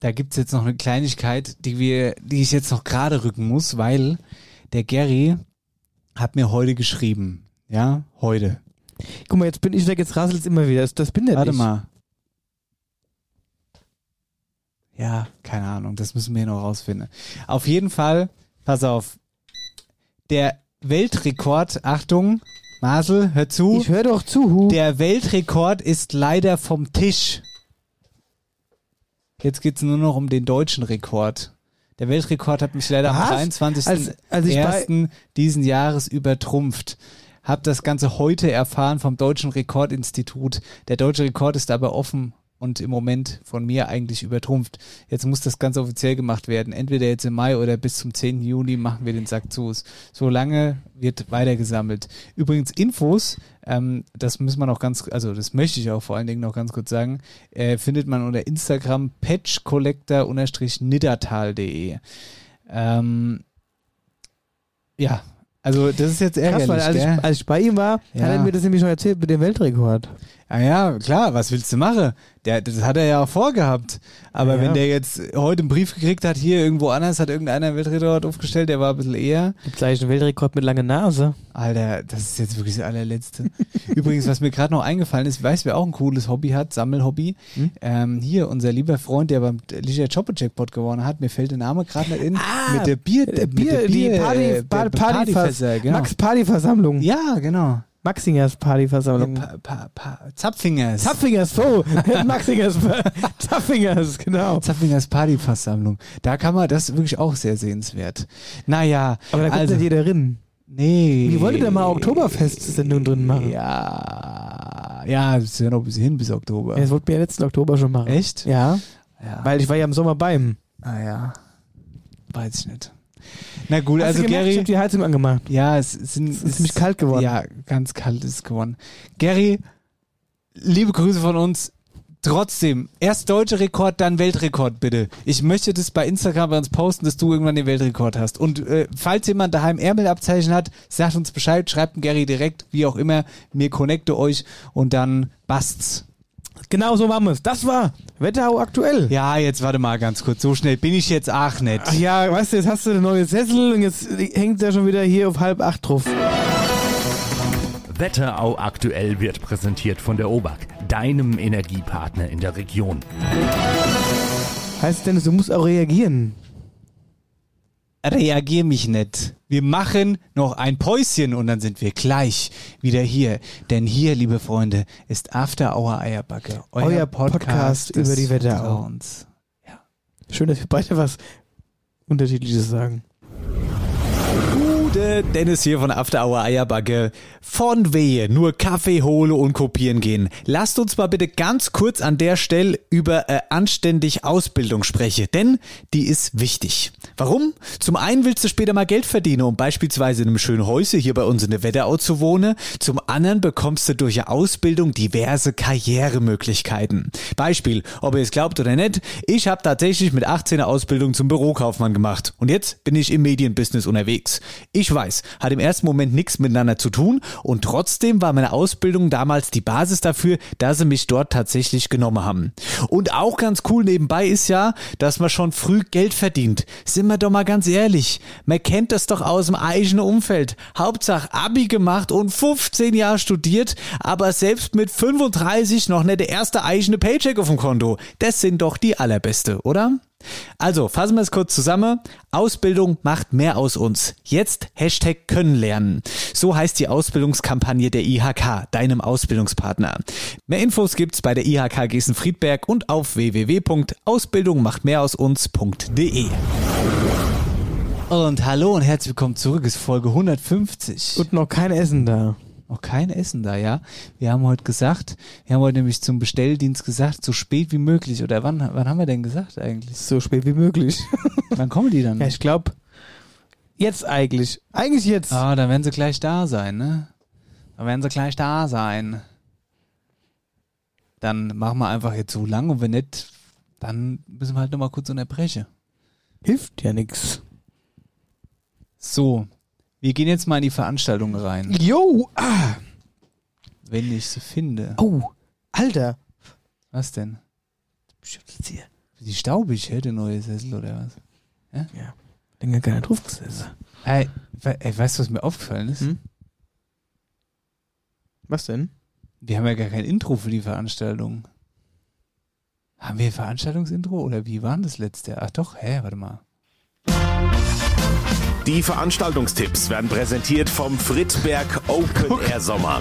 Da gibt's jetzt noch eine Kleinigkeit, die wir, die ich jetzt noch gerade rücken muss, weil der Gary hat mir heute geschrieben. Ja, heute.
Guck mal, jetzt bin ich weg, jetzt rasselt's immer wieder. Das, das bin der
Warte
nicht.
mal. Ja, keine Ahnung, das müssen wir hier noch rausfinden. Auf jeden Fall, pass auf. Der Weltrekord, Achtung, Marcel, hör zu.
Ich höre doch zu, Hu.
Der Weltrekord ist leider vom Tisch. Jetzt geht's nur noch um den deutschen Rekord. Der Weltrekord hat mich leider
Was?
am 23.
Als- als
ersten diesen Jahres übertrumpft. Hab das Ganze heute erfahren vom Deutschen Rekordinstitut. Der deutsche Rekord ist aber offen und im Moment von mir eigentlich übertrumpft. Jetzt muss das Ganze offiziell gemacht werden. Entweder jetzt im Mai oder bis zum 10. Juni machen wir den Sack zu. So lange wird weiter gesammelt. Übrigens Infos, ähm, das müssen wir noch ganz, also das möchte ich auch vor allen Dingen noch ganz kurz sagen, äh, findet man unter Instagram patchcollector-niddertal.de. Ähm, ja, also das ist jetzt ärgerlich,
Krass, weil als ich, als ich bei ihm war,
Ja.
hat er mir das nämlich schon erzählt mit dem Weltrekord.
Ah ja, klar, was willst du machen? Der, das hat er ja auch vorgehabt. Aber
Ja,
wenn der jetzt heute einen Brief gekriegt hat, hier irgendwo anders hat irgendeiner einen Weltrekord aufgestellt, der war ein bisschen eher.
Gibt eigentlich einen Weltrekord mit langer Nase?
Alter, das ist jetzt wirklich das allerletzte. Übrigens, was mir gerade noch eingefallen ist, weißt du, wer auch ein cooles Hobby hat, Sammelhobby?
Hm?
Ähm, hier, unser lieber Freund, der beim Ligia Chopper Jackpot gewonnen hat, mir fällt der Name gerade nicht in, mit der Bier,
Äh,
mit der
die
Bier,
Party,
äh,
Party,
Party, Partyfässer, genau.
Max Partyversammlung.
ja, genau.
Maxingers Partyversammlung.
Pa, pa, pa, Zapfingers.
Zapfingers, so. Maxingers, Zapfingers, genau.
Zapfingers Partyfasssammlung. Da kann man, das ist wirklich auch sehr sehenswert. Naja,
Aber da kommt
also,
nicht jeder rein.
nee.
Wie wollt ihr da mal Oktoberfest-Sendung drin machen?
Ja, ja, das ist ja noch ein bisschen hin bis Oktober.
Ja, Das wollten wir ja letzten Oktober schon machen.
Echt?
Ja,
Ja.
weil ich war ja im Sommer bei ihm.
ah ja, weiß ich nicht. Na gut,
Hast
also
gemerkt, ich
Gary,
hab die Heizung angemacht.
ja, es, es sind,
Es ist ziemlich kalt geworden.
Ja, ganz kalt ist es geworden. Gary, liebe Grüße von uns. Trotzdem, erst deutscher Rekord, dann Weltrekord, bitte. Ich möchte das bei Instagram bei uns posten, dass du irgendwann den Weltrekord hast. Und äh, falls jemand daheim Ärmelabzeichen hat, sagt uns Bescheid, schreibt Gary direkt, wie auch immer. Mir connecte euch und dann bast's.
Genau so machen wir es. Das war Wetterau aktuell.
Ja, jetzt warte mal ganz kurz. So schnell bin ich jetzt auch nicht.
Ach ja, weißt du, jetzt hast du eine neue Sessel und jetzt hängt er schon wieder hier auf halb acht drauf.
Wetterau aktuell wird präsentiert von der OBAK, deinem Energiepartner in der Region.
Heißt Dennis, du musst auch reagieren.
Reagier mich nicht. Wir machen noch ein Päuschen und dann sind wir gleich wieder hier. Denn hier, liebe Freunde, ist After Hour Eierbacke.
Euer Podcast
des
über die Wetterau.
Vertrauens.
Schön, dass wir beide was Unterschiedliches sagen.
Dennis hier von After Hour Eierbacke. Von Wehe, nur Kaffee hole und kopieren gehen. Lasst uns mal bitte ganz kurz an der Stelle über äh, anständig Ausbildung sprechen, denn die ist wichtig. Warum? Zum einen willst du später mal Geld verdienen, um beispielsweise in einem schönen Häuschen hier bei uns in der Wetterau zu wohnen. Zum anderen bekommst du durch eine Ausbildung diverse Karrieremöglichkeiten. Beispiel, ob ihr es glaubt oder nicht, ich habe tatsächlich mit 18 eine Ausbildung zum Bürokaufmann gemacht und jetzt bin ich im Medienbusiness unterwegs. Ich weiß, hat im ersten Moment nichts miteinander zu tun und trotzdem war meine Ausbildung damals die Basis dafür, dass sie mich dort tatsächlich genommen haben. Und auch ganz cool nebenbei ist ja, dass man schon früh Geld verdient. Sind wir doch mal ganz ehrlich, man kennt das doch aus dem eigenen Umfeld. Hauptsache Abi gemacht und 15 Jahre studiert, aber selbst mit 35 noch nicht der erste eigene Paycheck auf dem Konto. Das sind doch die allerbeste, oder? Also, fassen wir es kurz zusammen. Ausbildung macht mehr aus uns. Jetzt Hashtag können lernen. So heißt die Ausbildungskampagne der IHK, deinem Ausbildungspartner. Mehr Infos gibt's bei der IHK Gießen-Friedberg und auf www.ausbildungmachtmehrausuns.de. Und hallo und herzlich willkommen zurück. Es ist Folge 150.
Und noch kein Essen da.
Noch kein Essen da, ja. Wir haben heute gesagt, wir haben heute nämlich zum Bestelldienst gesagt, so spät wie möglich. Oder wann, wann haben wir denn gesagt eigentlich?
So spät wie möglich.
Wann kommen die dann?
Ja, ich glaube, jetzt eigentlich. Eigentlich jetzt.
Ah, dann werden sie gleich da sein, ne? Dann werden sie gleich da sein. Dann machen wir einfach jetzt so lang und wenn nicht, dann müssen wir halt nochmal kurz unterbrechen.
Hilft ja nix.
So, wir gehen jetzt mal in die Veranstaltung rein,
Jo, ah,
wenn ich sie finde.
oh, Alter.
Was denn?
Hier.
Die staubig, hä, der neue Sessel oder was?
Länger keiner drauf gesessen.
Ey, we ey, weißt du, was mir aufgefallen ist?
Hm? Was denn?
Wir haben ja gar kein Intro für die Veranstaltung. Haben wir ein Veranstaltungsintro oder wie war das letzte? Ach doch, hä, warte mal.
Die Veranstaltungstipps werden präsentiert vom Friedberg Open Air Sommer.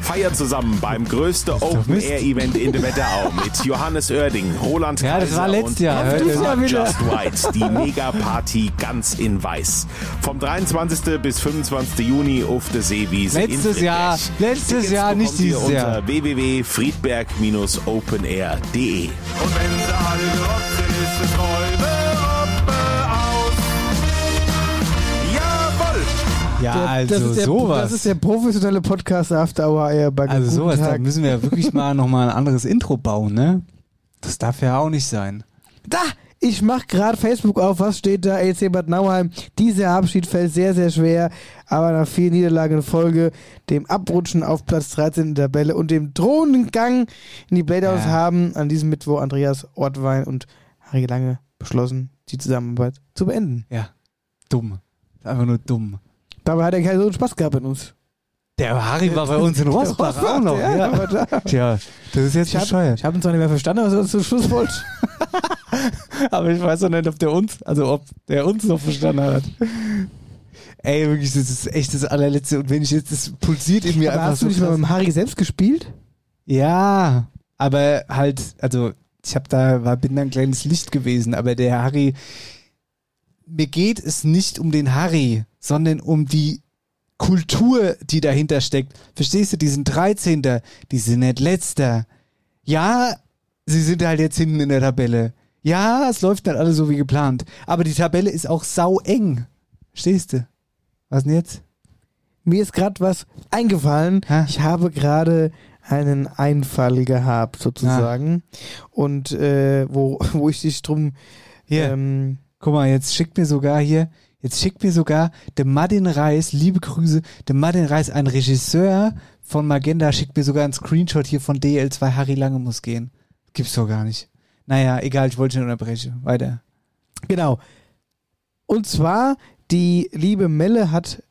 Feiert zusammen beim größten Open. Air Event in der Wetterau mit Johannes Oerding, Roland
Ja, das
Kaiser
war letztes
und
Jahr.
Dieses Jahr.
Just White, die Mega-Party ganz in weiß. Vom 23. bis 25. Juni auf der Seewiese in
Letztes
Friedberg.
Jahr, letztes Jahr, nicht dieses Jahr.
unter www.friedberg-openair.de.
Und wenn sie alle gerockt sind, ist es
Ja,
Der-
also
das der,
sowas.
Das ist der professionelle Podcast After Hour Eierbagger.
also
Guten
sowas, da
Tag.
müssen wir ja wirklich mal nochmal ein anderes Intro bauen, ne? Das darf ja auch nicht sein.
Da! Ich mach gerade Facebook auf. Was steht da? EC Bad Nauheim. Dieser Abschied fällt sehr, sehr schwer. Aber nach vier Niederlagen in Folge, dem Abrutschen auf Platz 13 in der Tabelle und dem drohenden Gang in die Playoffs
Ja.
haben an diesem Mittwoch Andreas Ortwein und Harry Lange beschlossen, die Zusammenarbeit zu beenden.
Ja, dumm. Einfach nur dumm.
Dabei hat er keinen so Spaß gehabt in uns.
Der Harry war bei uns in Rosbach auch noch.
Ja,
Ja,
aber da-
Tja, das ist jetzt
Ich habe
bescheuert.
hab ihn zwar nicht mehr verstanden, was er zum Schluss wollte.
Aber ich weiß auch nicht, ob der uns, also ob der uns noch verstanden hat. Ey, wirklich, das ist echt das allerletzte. Und wenn ich jetzt, das pulsiert in mir
Aber
einfach
hast du
so.
nicht mal
krass.
mit dem Harry selbst gespielt?
Ja, aber halt, also ich habe da, war, bin da ein kleines Licht gewesen, aber der Harry, mir geht es nicht um den Harry, sondern um die Kultur, die dahinter steckt. Verstehst du, die sind 13. Die sind nicht letzter. Ja, sie sind halt jetzt hinten in der Tabelle. Ja, es läuft nicht alles so wie geplant. Aber die Tabelle ist auch sau eng. Verstehst du? Was denn jetzt?
Mir ist gerade was eingefallen.
Hä?
Ich habe gerade einen Einfall gehabt, sozusagen. Und äh, wo, wo ich dich drum.
Hier.
Ähm,
Guck mal, jetzt schickt mir sogar hier, jetzt schickt mir sogar der Martin Reis, liebe Grüße, der Martin Reis, ein Regisseur von Magenta, schickt mir sogar einen Screenshot hier von DL2 Harry Lange muss gehen. Gibt's doch gar nicht. Naja, egal, ich wollte nicht unterbrechen. Weiter.
genau. Und zwar, die liebe Melle hat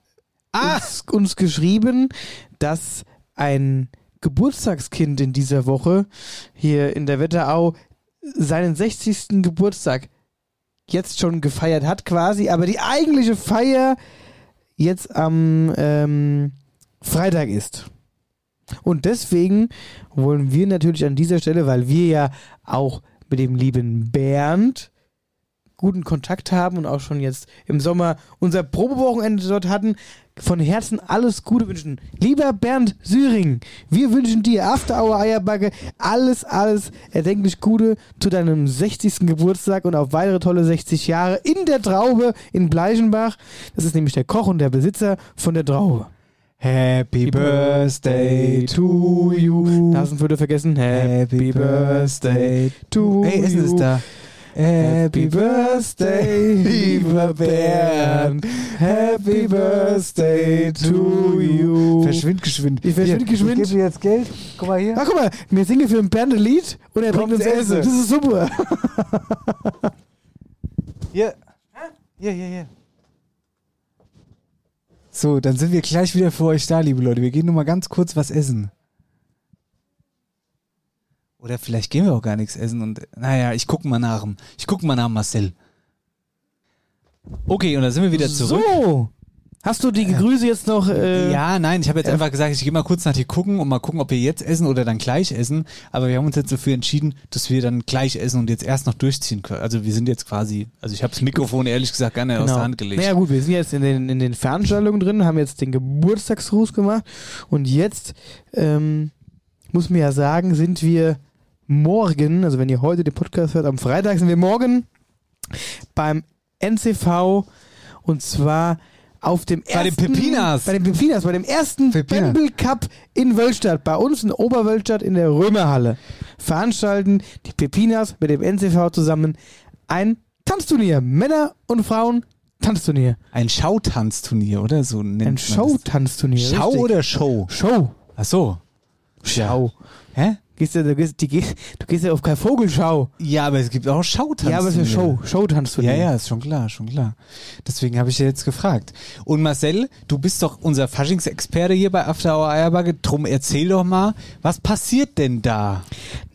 Ah!
uns, uns geschrieben, dass ein Geburtstagskind in dieser Woche hier in der Wetterau seinen 60. Geburtstag jetzt schon gefeiert hat quasi, aber die eigentliche Feier jetzt am ähm, Freitag ist. Und deswegen wollen wir natürlich an dieser Stelle, weil wir ja auch mit dem lieben Bernd guten Kontakt haben und auch schon jetzt im Sommer unser Probewochenende dort hatten, von Herzen alles Gute wünschen. Lieber Bernd Syring, wir wünschen dir After Hour Eierbacke alles, alles erdenklich Gute zu deinem 60. Geburtstag und auf weitere tolle 60 Jahre in der Traube in Bleichenbach. Das ist nämlich der Koch und der Besitzer von der Traube.
Happy Birthday to you.
Nasenflöte vergessen. Happy Birthday to
Hey, Essen
you.
ist da.
Happy Birthday, lieber Bernd. Happy Birthday to you.
Verschwind geschwind.
Ich verschwind
Hier,
geschwind.
Ich gebe dir jetzt Geld. Guck mal hier.
Ach, guck mal, wir singen für den Bernd ein Lied und er bringt uns Essen.
Essen.
Das ist super.
Hier. Hier, hier, hier. So, dann sind wir gleich wieder für euch da, liebe Leute. Wir gehen nur mal ganz kurz was essen. Oder vielleicht gehen wir auch gar nichts essen und naja, ich gucke mal nach. dem- Ich gucke mal nach Marcel. Okay, und da sind wir wieder zurück.
So. Hast du die Grüße jetzt noch? Äh,
ja, nein, ich habe jetzt einfach gesagt, ich gehe mal kurz nach dir gucken und mal gucken, ob wir jetzt essen oder dann gleich essen. Aber wir haben uns jetzt dafür entschieden, dass wir dann gleich essen und jetzt erst noch durchziehen können. Also wir sind jetzt quasi, also ich habe das Mikrofon ehrlich gesagt gerne aus der Hand gelegt.
Naja gut, wir sind jetzt in den, in den Veranstaltungen drin, haben jetzt den Geburtstagsgruß gemacht und jetzt ähm, muss man ja sagen, sind wir morgen, also wenn ihr heute den Podcast hört, am Freitag sind wir morgen beim NCV und zwar auf dem
Bei den
ersten,
Pepinas.
Bei den Pepinas, bei dem ersten
Pepina.
Bamble Cup in Wölstadt, bei uns in Oberwölstadt in der Römerhalle. Veranstalten die Pepinas mit dem NCV zusammen ein Tanzturnier. Männer und Frauen Tanzturnier.
Ein Schautanzturnier, oder? So nennt
Ein. Showtanzturnier.
Schau
richtig.
oder Show?
Show.
Ach so.
Schau.
Hä?
Gehst du, du, gehst, die, du gehst ja auf keine Vogelschau.
Ja, aber es gibt auch Showtanz.
Ja, aber es ist eine Show. Showtanzturnier.
Ja, ja, ist schon klar, schon klar. Deswegen habe ich dir jetzt gefragt. Und Marcel, du bist doch unser Faschingsexperte hier bei After Hour Eierbagge. Drum erzähl doch mal, was passiert denn da?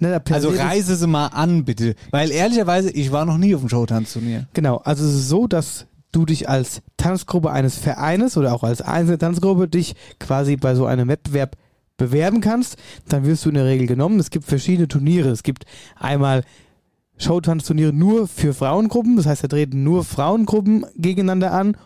Ne, da
Also reise sie mal an, bitte. Weil ehrlicherweise, ich war noch nie auf dem Showtanzturnier.
Genau, also es ist so, dass du dich als Tanzgruppe eines Vereines oder auch als einzelne Tanzgruppe dich quasi bei so einem Wettbewerb bewerben kannst. Dann wirst du in der Regel genommen. Es gibt verschiedene Turniere. Es gibt einmal Showtanzturniere nur für Frauengruppen, das heißt, da treten nur Frauengruppen gegeneinander an.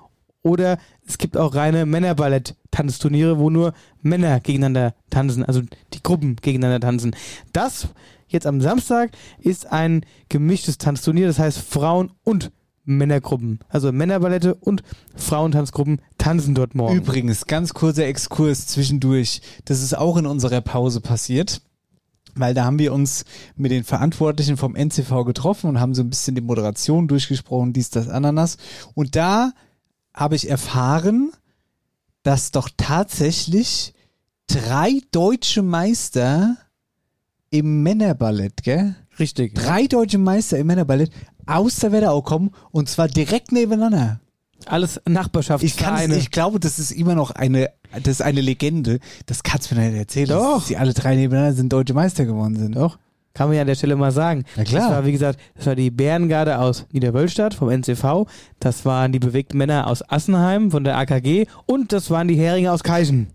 Oder es gibt auch reine Männerballett-Tanzturniere, wo nur Männer gegeneinander tanzen, also die Gruppen gegeneinander tanzen. Das jetzt am Samstag ist ein gemischtes Tanzturnier, das heißt Frauen- und Männergruppen. Also Männerballette und Frauentanzgruppen tanzen dort morgen.
Übrigens, ganz kurzer Exkurs zwischendurch. Das ist auch in unserer Pause passiert. Weil da haben wir uns mit den Verantwortlichen vom NCV getroffen und haben so ein bisschen die Moderation durchgesprochen, dies, das, Ananas. Und da habe ich erfahren, dass doch tatsächlich drei deutsche Meister im Männerballett, gell?
Richtig.
Drei deutsche Meister im Männerballett aus der Wetterau kommen und zwar direkt nebeneinander.
Alles
Ich,
Nachbarschaftsvereine.
ich glaube, das ist immer noch eine, das ist eine Legende. Das kannst du mir nicht erzählen,
Doch.
dass die alle drei nebeneinander sind deutsche Meister geworden sind.
Doch. Kann man ja an der Stelle mal sagen.
Na klar.
Das war, wie gesagt, das war die Bärengarde aus Niederwölstadt vom NCV. Das waren die bewegten Männer aus Assenheim von der AKG. Und das waren die Heringe aus Keichen.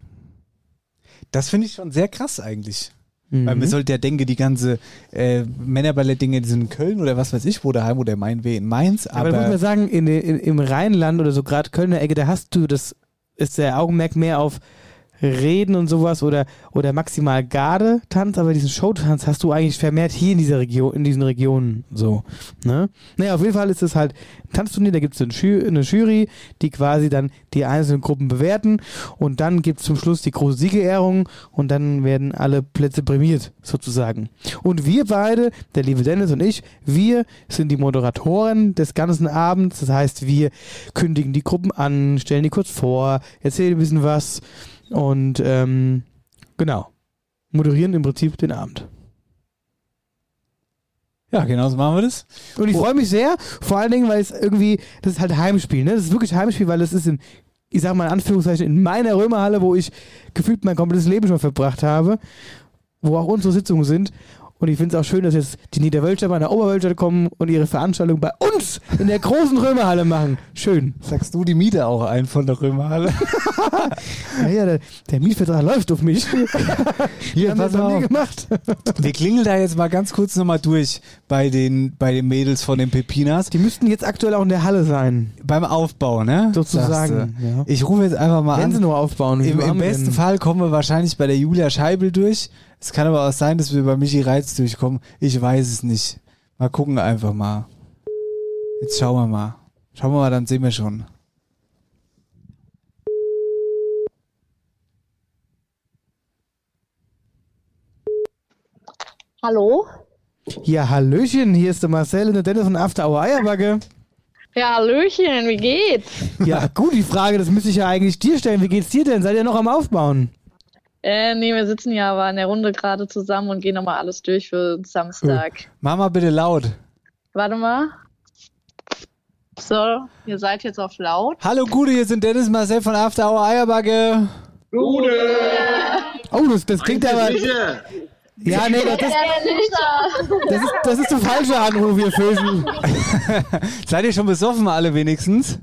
Das finde ich schon sehr krass eigentlich.
Mhm.
Weil man sollte ja denken, die ganze äh, Männerballett-Dinge, die sind in Köln oder was weiß ich, wo daheim oder mein Weh in Mainz.
Aber, da muss man sagen, in, in, im Rheinland oder so gerade Kölner Ecke, da hast du, das ist der Augenmerk mehr auf Reden und sowas oder, oder maximal Garde-Tanz, aber diesen Showtanz hast du eigentlich vermehrt hier in dieser Region, in diesen Regionen so. Ne? Naja, auf jeden Fall ist es halt ein Tanzturnier, da gibt es eine, Ju eine Jury, die quasi dann die einzelnen Gruppen bewerten und dann gibt es zum Schluss die große Siegerehrung und dann werden alle Plätze prämiert, sozusagen. Und wir beide, der liebe Dennis und ich, wir sind die Moderatoren des ganzen Abends. Das heißt, wir kündigen die Gruppen an, stellen die kurz vor, erzählen ein bisschen was und ähm, genau, moderieren im Prinzip den Abend.
ja, genau so machen wir das.
Und ich freue mich sehr, vor allen Dingen, weil es irgendwie, das ist halt Heimspiel, ne? Das ist wirklich Heimspiel, weil es ist in, ich sag mal in Anführungszeichen, in meiner Römerhalle, wo ich gefühlt mein komplettes Leben schon verbracht habe, wo auch unsere Sitzungen sind. Und ich finde es auch schön, dass jetzt die Niederwölscher bei der Oberwölscher kommen und ihre Veranstaltung bei uns in der großen Römerhalle machen. Schön.
Sagst du die Miete auch ein von der Römerhalle?
Ja, ja, der, der Mietvertrag läuft auf mich.
Hier,
Haben
auf.
gemacht.
Wir klingeln da jetzt mal ganz kurz nochmal durch bei den, bei den Mädels von den Pepinas.
Die müssten jetzt aktuell auch in der Halle sein.
Beim Aufbau, ne?
Sozusagen, ja.
Ich rufe jetzt einfach mal
Wenn
an.
sie nur aufbauen.
Im, Im besten
denn?
Fall kommen wir wahrscheinlich bei der Julia Scheibel durch. Es kann aber auch sein, dass wir bei Michi Reitz durchkommen. Ich weiß es nicht. Mal gucken einfach mal. Jetzt schauen wir mal. Schauen wir mal, dann sehen wir schon.
Hallo?
Ja, Hallöchen, hier ist der Marcel und der Dennis von After Hour Eierbacke.
Ja, Hallöchen, wie geht's?
Ja, gut, die Frage, das müsste ich ja eigentlich dir stellen. Wie geht's dir denn? Seid ihr noch am Aufbauen?
Äh, nee, wir sitzen ja aber in der Runde gerade zusammen und gehen nochmal alles durch für Samstag.
Mach mal bitte laut.
Warte mal. So, ihr seid jetzt auf laut.
Hallo Gude, hier sind Dennis Marcel von After Hour Eierbacke.
Oh, das, das klingt aber. Ja, nee, das, das, ist, das ist der falsche Anruf, ihr Vögel.
Seid ihr schon besoffen alle wenigstens?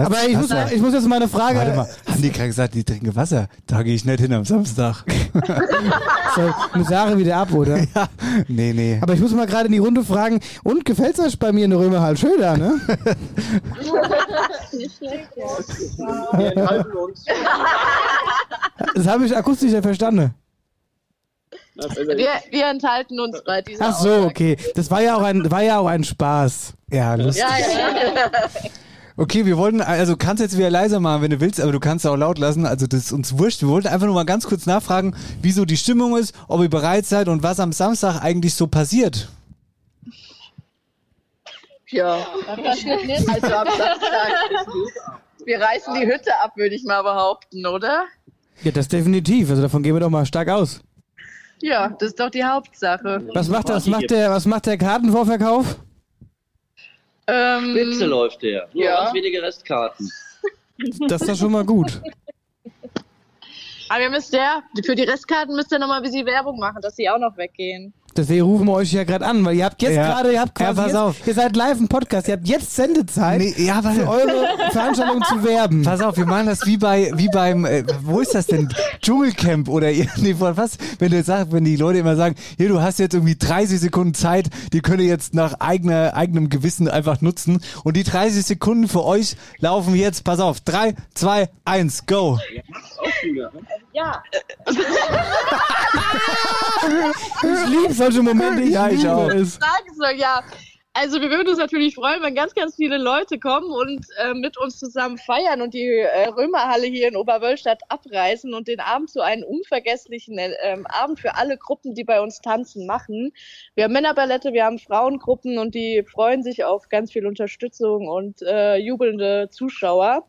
Was?
Aber ich muss, ich muss jetzt mal eine Frage.
Warte mal, haben die gerade gesagt, die trinken Wasser? Da gehe ich nicht hin am Samstag.
So, eine Sache wieder ab, oder?
ja. Nee, nee.
Aber ich muss mal gerade in die Runde fragen, und gefällt's euch bei mir in der Römerhall? Schön da, ne?
Wir enthalten uns.
Das habe ich akustisch ja verstanden.
Wir, wir enthalten uns bei dieser
Ach so, okay. Das war ja auch ein, war ja auch ein Spaß.
Ja, lustig.
Ja, ja.
Okay, wir wollten, also kannst jetzt wieder leiser machen, wenn du willst, aber du kannst auch laut lassen. Also das ist uns wurscht. Wir wollten einfach nur mal ganz kurz nachfragen, wieso die Stimmung ist, ob ihr bereit seid und was am Samstag eigentlich so passiert.
Ja, also am Samstag. Wir reißen die Hütte ab, würde ich mal behaupten, oder?
Ja, das definitiv. Also davon gehen wir doch mal stark aus.
Ja, das ist doch die Hauptsache.
Was macht, was macht, der, was macht der Kartenvorverkauf?
Ähm,
Spitze läuft der. Nur
ja.
ganz wenige Restkarten.
Das ist doch schon mal gut.
Aber ihr müsst ja, für die Restkarten müsst ihr nochmal ein bisschen Werbung machen, dass sie auch noch weggehen.
Deswegen rufen wir euch ja gerade an, weil ihr habt jetzt
Ja.
gerade, ihr habt
Ja,
quasi
pass
jetzt,
auf.
ihr seid live im Podcast, ihr habt jetzt Sendezeit
Nee, ja,
für eure Veranstaltung zu werben.
Pass auf, wir machen das wie bei, wie beim, äh, wo ist das denn? Dschungelcamp oder ihr- nee, was? Wenn du jetzt sagst, wenn die Leute immer sagen, hier, du hast jetzt irgendwie 30 Sekunden Zeit, die könnt ihr jetzt nach eigener, eigenem Gewissen einfach nutzen. Und die 30 Sekunden für euch laufen jetzt, pass auf, 3, 2, 1, go.
Ja.
Ich liebe solche Momente,
Ja, ich auch.
Sag's doch, ja. Also wir würden uns natürlich freuen, wenn ganz, ganz viele Leute kommen und äh, mit uns zusammen feiern und die äh, Römerhalle hier in Oberwölstadt abreißen und den Abend zu einem unvergesslichen äh, ähm, Abend für alle Gruppen, die bei uns tanzen, machen. Wir haben Männerballette, wir haben Frauengruppen und die freuen sich auf ganz viel Unterstützung und äh, jubelnde Zuschauer.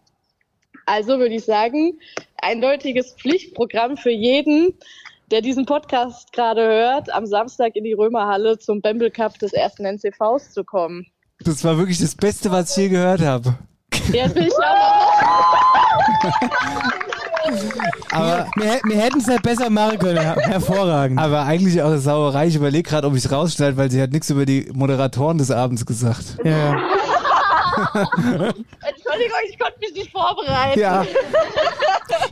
Also würde ich sagen, eindeutiges Pflichtprogramm für jeden, der diesen Podcast gerade hört, am Samstag in die Römerhalle zum Bamble Cup des ersten NCVs zu kommen.
Das war wirklich das Beste, was ich je gehört habe.
Ja, das will ich
Aber wir, wir hätten es halt besser machen können. Her hervorragend.
Aber eigentlich auch eine Sauerei. Ich überlege gerade, ob ich es rausschneide, weil sie hat nichts über die Moderatoren des Abends gesagt.
Ja.
Entschuldigung, ich konnte mich nicht vorbereiten.
Ja.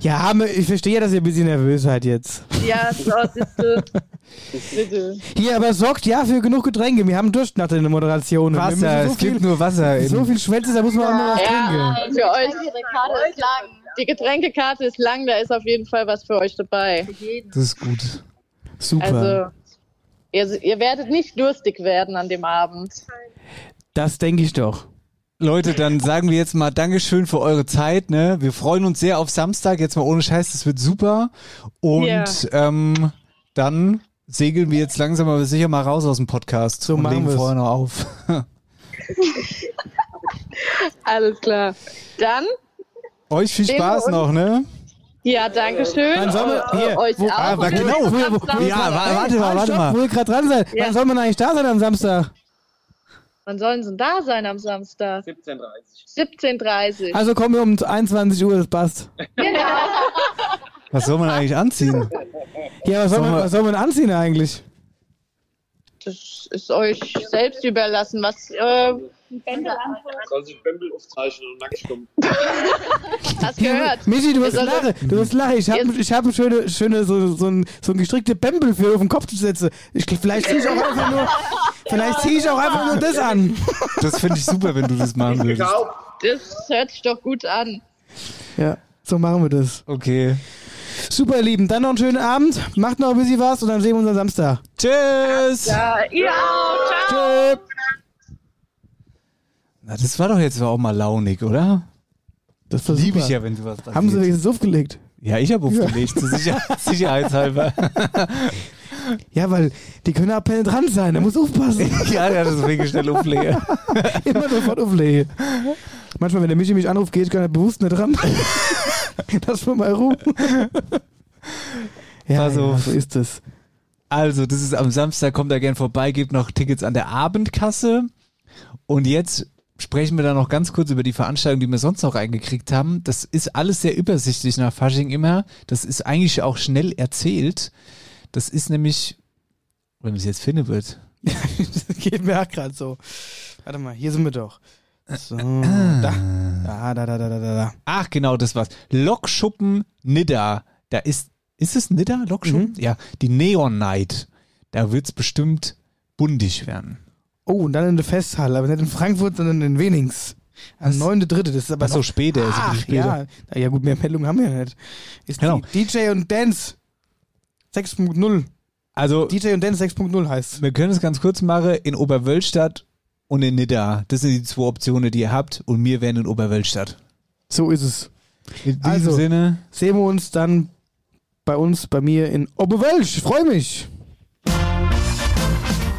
Ja, ich verstehe ja, dass ihr ein bisschen nervös seid jetzt.
Ja, so, siehste. Bitte.
Hier, aber sorgt ja für genug Getränke. Wir haben Durst nach der Moderation.
Wasser,
so
es gibt
viel,
nur Wasser. In,
so viel Schwänze, da muss man auch mal was
Ja,
trinken.
für euch. Die Getränkekarte ist lang. Die Getränkekarte ist lang, da ist auf jeden Fall was für euch dabei.
das ist gut.
Super.
Also, ihr, ihr werdet nicht durstig werden an dem Abend.
das denke ich doch.
Leute, dann sagen wir jetzt mal Dankeschön für eure Zeit. Ne? Wir freuen uns sehr auf Samstag. Jetzt mal ohne Scheiß, das wird super. Und
Ja.
ähm, dann segeln wir jetzt langsam aber sicher mal raus aus dem Podcast
So
und
machen
legen
wir's.
vorher noch auf.
Alles klar. Dann,
Euch viel Spaß noch, ne?
ja, danke schön.
Wann sollen wir- hier,
euch
wo-
auch.
ah, genau,
wo- wo-.
Ja, wa- warte mal, warte mal.
Wo ihr gerade dran seid.
Ja.
Wann soll man eigentlich da sein am Samstag?
Wann sollen sie denn da sein am Samstag?
17.30
17.30
Also kommen wir um 21 Uhr, das passt.
Was soll man eigentlich anziehen?
Ja, was soll, man, was soll man anziehen eigentlich?
Das ist euch selbst überlassen. Was, äh,
Soll sich Bembel aufzeichnen und nackt kommen.
hast gehört?
Michi, du wirst
sollt-
lachen. Du wirst lachen. Ich habe ich hab eine schöne, schöne so, so, ein, so ein gestrickte Bämbel für auf den Kopf zu setzen. Ich, vielleicht ziehe ich auch einfach nur, vielleicht ziehe ich auch einfach nur das an.
Das finde ich super, wenn du das machen würdest.
Gekauft.
Das hört sich doch gut an.
Ja, so machen wir das.
Okay.
Super, ihr Lieben. Dann noch einen schönen Abend. Macht noch ein bisschen was und dann sehen wir uns am Samstag.
Tschüss!
Ja, ihr auch. Ciao.
Tschüss.
Na, das war doch jetzt auch mal launig, oder?
Das war
Liebe ich ja, wenn sowas passiert.
Haben sie wenigstens aufgelegt?
Ja, ich habe aufgelegt, zur Sicher sicherheitshalber.
Ja, weil die können auch penetrant sein. Da muss aufpassen.
ja, ja, deswegen schnell auflegen.
Immer sofort auflegen. Manchmal, wenn der Michi mich anruft, gehe ich gar nicht bewusst nicht dran. Lass mir mal Ruhe. Ja,
Pass
ja, so ist es.
Also, das ist am Samstag, kommt da gern vorbei, gebt noch Tickets an der Abendkasse. Und jetzt sprechen wir da noch ganz kurz über die Veranstaltung, die wir sonst noch reingekriegt haben. Das ist alles sehr übersichtlich nach Fasching immer. Das ist eigentlich auch schnell erzählt. Das ist nämlich, wenn es jetzt finden wird.
das geht mir auch gerade so. Warte mal, hier sind wir doch. So, da. Da, da, da, da, da, da.
Ach, genau, das war's. Lokschuppen Nidda. Da ist, ist es Nidda, Lokschuppen? Ja, die Neon Night. Da wird's bestimmt bundig werden.
Oh, und dann in der Festhalle, aber nicht in Frankfurt, sondern in Wenings. Am 9.3. Das ist aber
Ach so,
noch-
später, ist
Ach,
später.
ja. Ja, gut, mehr Meldungen haben wir ja nicht. Ist
Genau.
DJ und Dance 6.0.
Also,
DJ und Dance 6.0 heißt.
wir können es ganz kurz machen. In Oberwölstadt und in Nidda. Das sind die zwei Optionen, die ihr habt. Und wir wären in Oberwölstadt.
So ist es.
In diesem
Also,
Sinne,
Sehen wir uns dann bei uns, bei mir in Oberwölsch. Ich freue mich.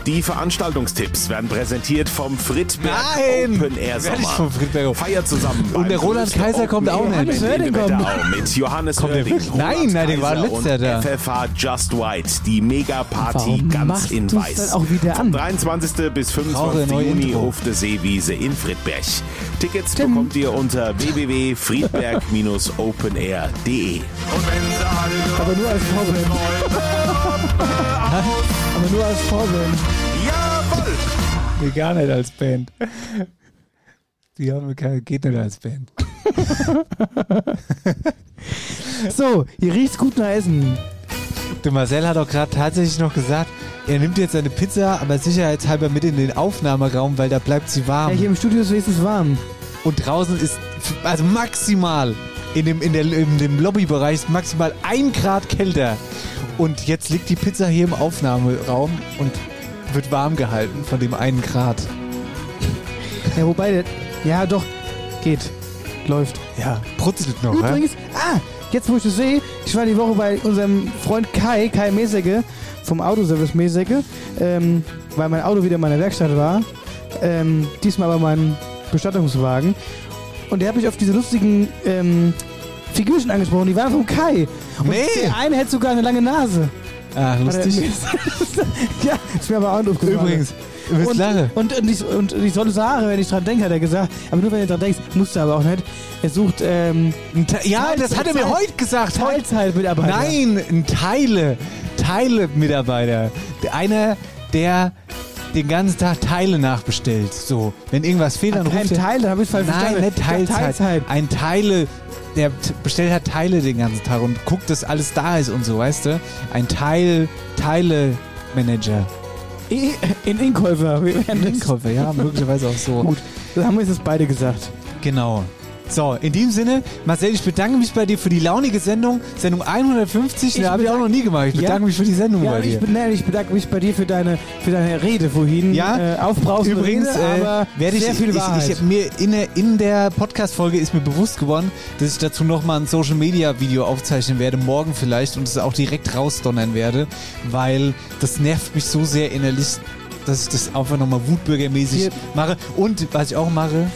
Die Veranstaltungstipps werden präsentiert vom Friedberg
Nein!
Open Air Sommer.
vom Friedberg?
Feiert zusammen.
Und der Roland Kaiser kommt auch nicht.
Oerding
Wetterau mit Johannes
Kommt wirklich? Nein,
Roland
nein, der war
und
da.
FFH Just White, die Mega-Party
Warum
ganz in Weiß.
auch wieder
Vom
an?
23. bis
Brauche
25.
neue
Juni auf der Seewiese in Friedberg. Tickets
Tim.
bekommt ihr unter www.friedberg-openAir.de.
Aber nur als Vorband. Aber nur als Vorband.
Jawohl!
Nee, gar nicht als Band. Die haben keine, geht nicht als Band.
So, hier riecht's gut nach Essen.
Der Marcel hat auch gerade tatsächlich noch gesagt, er nimmt jetzt seine Pizza, aber sicherheitshalber mit in den Aufnahmeraum, weil da bleibt sie warm.
Ja, hier im Studio ist wenigstens warm.
Und draußen ist also maximal in dem, in der, in dem Lobbybereich ist maximal ein Grad kälter. Und jetzt liegt die Pizza hier im Aufnahmeraum und wird warm gehalten von dem einen Grad.
Ja, wobei, der- ja doch, geht. Läuft.
Ja, brutzelt noch?
Übrigens, ah, jetzt wo ich das sehe, ich war die Woche bei unserem Freund Kai, Kai Mesecke, vom Autoservice Mesecke, ähm, weil mein Auto wieder in meiner Werkstatt war. Ähm, diesmal aber mein Bestattungswagen. Und der hat mich auf diese lustigen ähm, Figürchen angesprochen, die waren vom Kai. Und
Nee.
der eine hätte sogar eine lange Nase.
Ah,
er
lustig.
ja, ist mir aber auch aufgefallen.
Übrigens,
und,
lange.
und, und, ich, und ich soll Haare, wenn ich dran denke, hat er gesagt. Aber nur wenn du dran denkst, musst du aber auch nicht. Er sucht ähm,
Ja, das hat er mir
Teil-
heute gesagt.
Teilzeitmitarbeiter.
Nein, ein Teile, Teile-Mitarbeiter. Einer, der den ganzen Tag Teile nachbestellt. So, wenn irgendwas fehlt, dann ruft er.
Teil, da hab ich's falsch
Nein,
verstanden.
nicht
Ich dachte
Teilzeit.
Teilzeit.
Ein Teile, der bestellt halt Teile den ganzen Tag und guckt, dass alles da ist und so, weißt du? Ein Teil, Teile-Manager.
In Inkäufer. Wir werden das-
Inkäufer, ja, möglicherweise auch so.
Gut, dann haben wir es jetzt beide gesagt.
Genau. So, in diesem Sinne, Marcel, ich bedanke mich bei dir für die launige Sendung. Sendung 150,
Ich
die habe ich auch noch nie gemacht. Ich
Ja.
bedanke mich für die Sendung
Ja,
bei
ich,
dir.
bin- ich bedanke mich bei dir für deine, für deine Rede vorhin.
Ja,
äh, aufbrausende
Übrigens
Rede,
äh,
aber
werde ich,
sehr viel Wahrheit.
ich, ich mir in der, in der Podcast-Folge ist mir bewusst geworden, dass ich dazu nochmal ein Social-Media-Video aufzeichnen werde, morgen vielleicht, und es auch direkt rausdonnern werde, weil das nervt mich so sehr innerlich, dass ich das einfach nochmal wutbürgermäßig
Hier-
mache. Und was ich auch mache,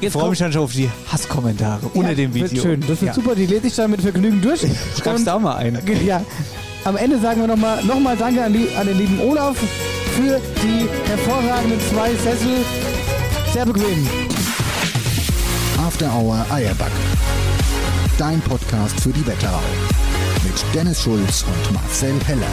ich
Jetzt
freue mich dann schon auf die Hasskommentare unter
Ja,
dem Video.
Wird schön. Das wird
ja.
super. Die lese ich dann mit Vergnügen durch.
Du auch mal ein.
Ja. Am Ende sagen wir nochmal noch mal Danke an, die, an den lieben Olaf für die hervorragenden zwei Sessel. Sehr bequem.
After Hour Eierback. Dein Podcast für die Wetterau. Mit Dennis Schulz und Marcel Heller.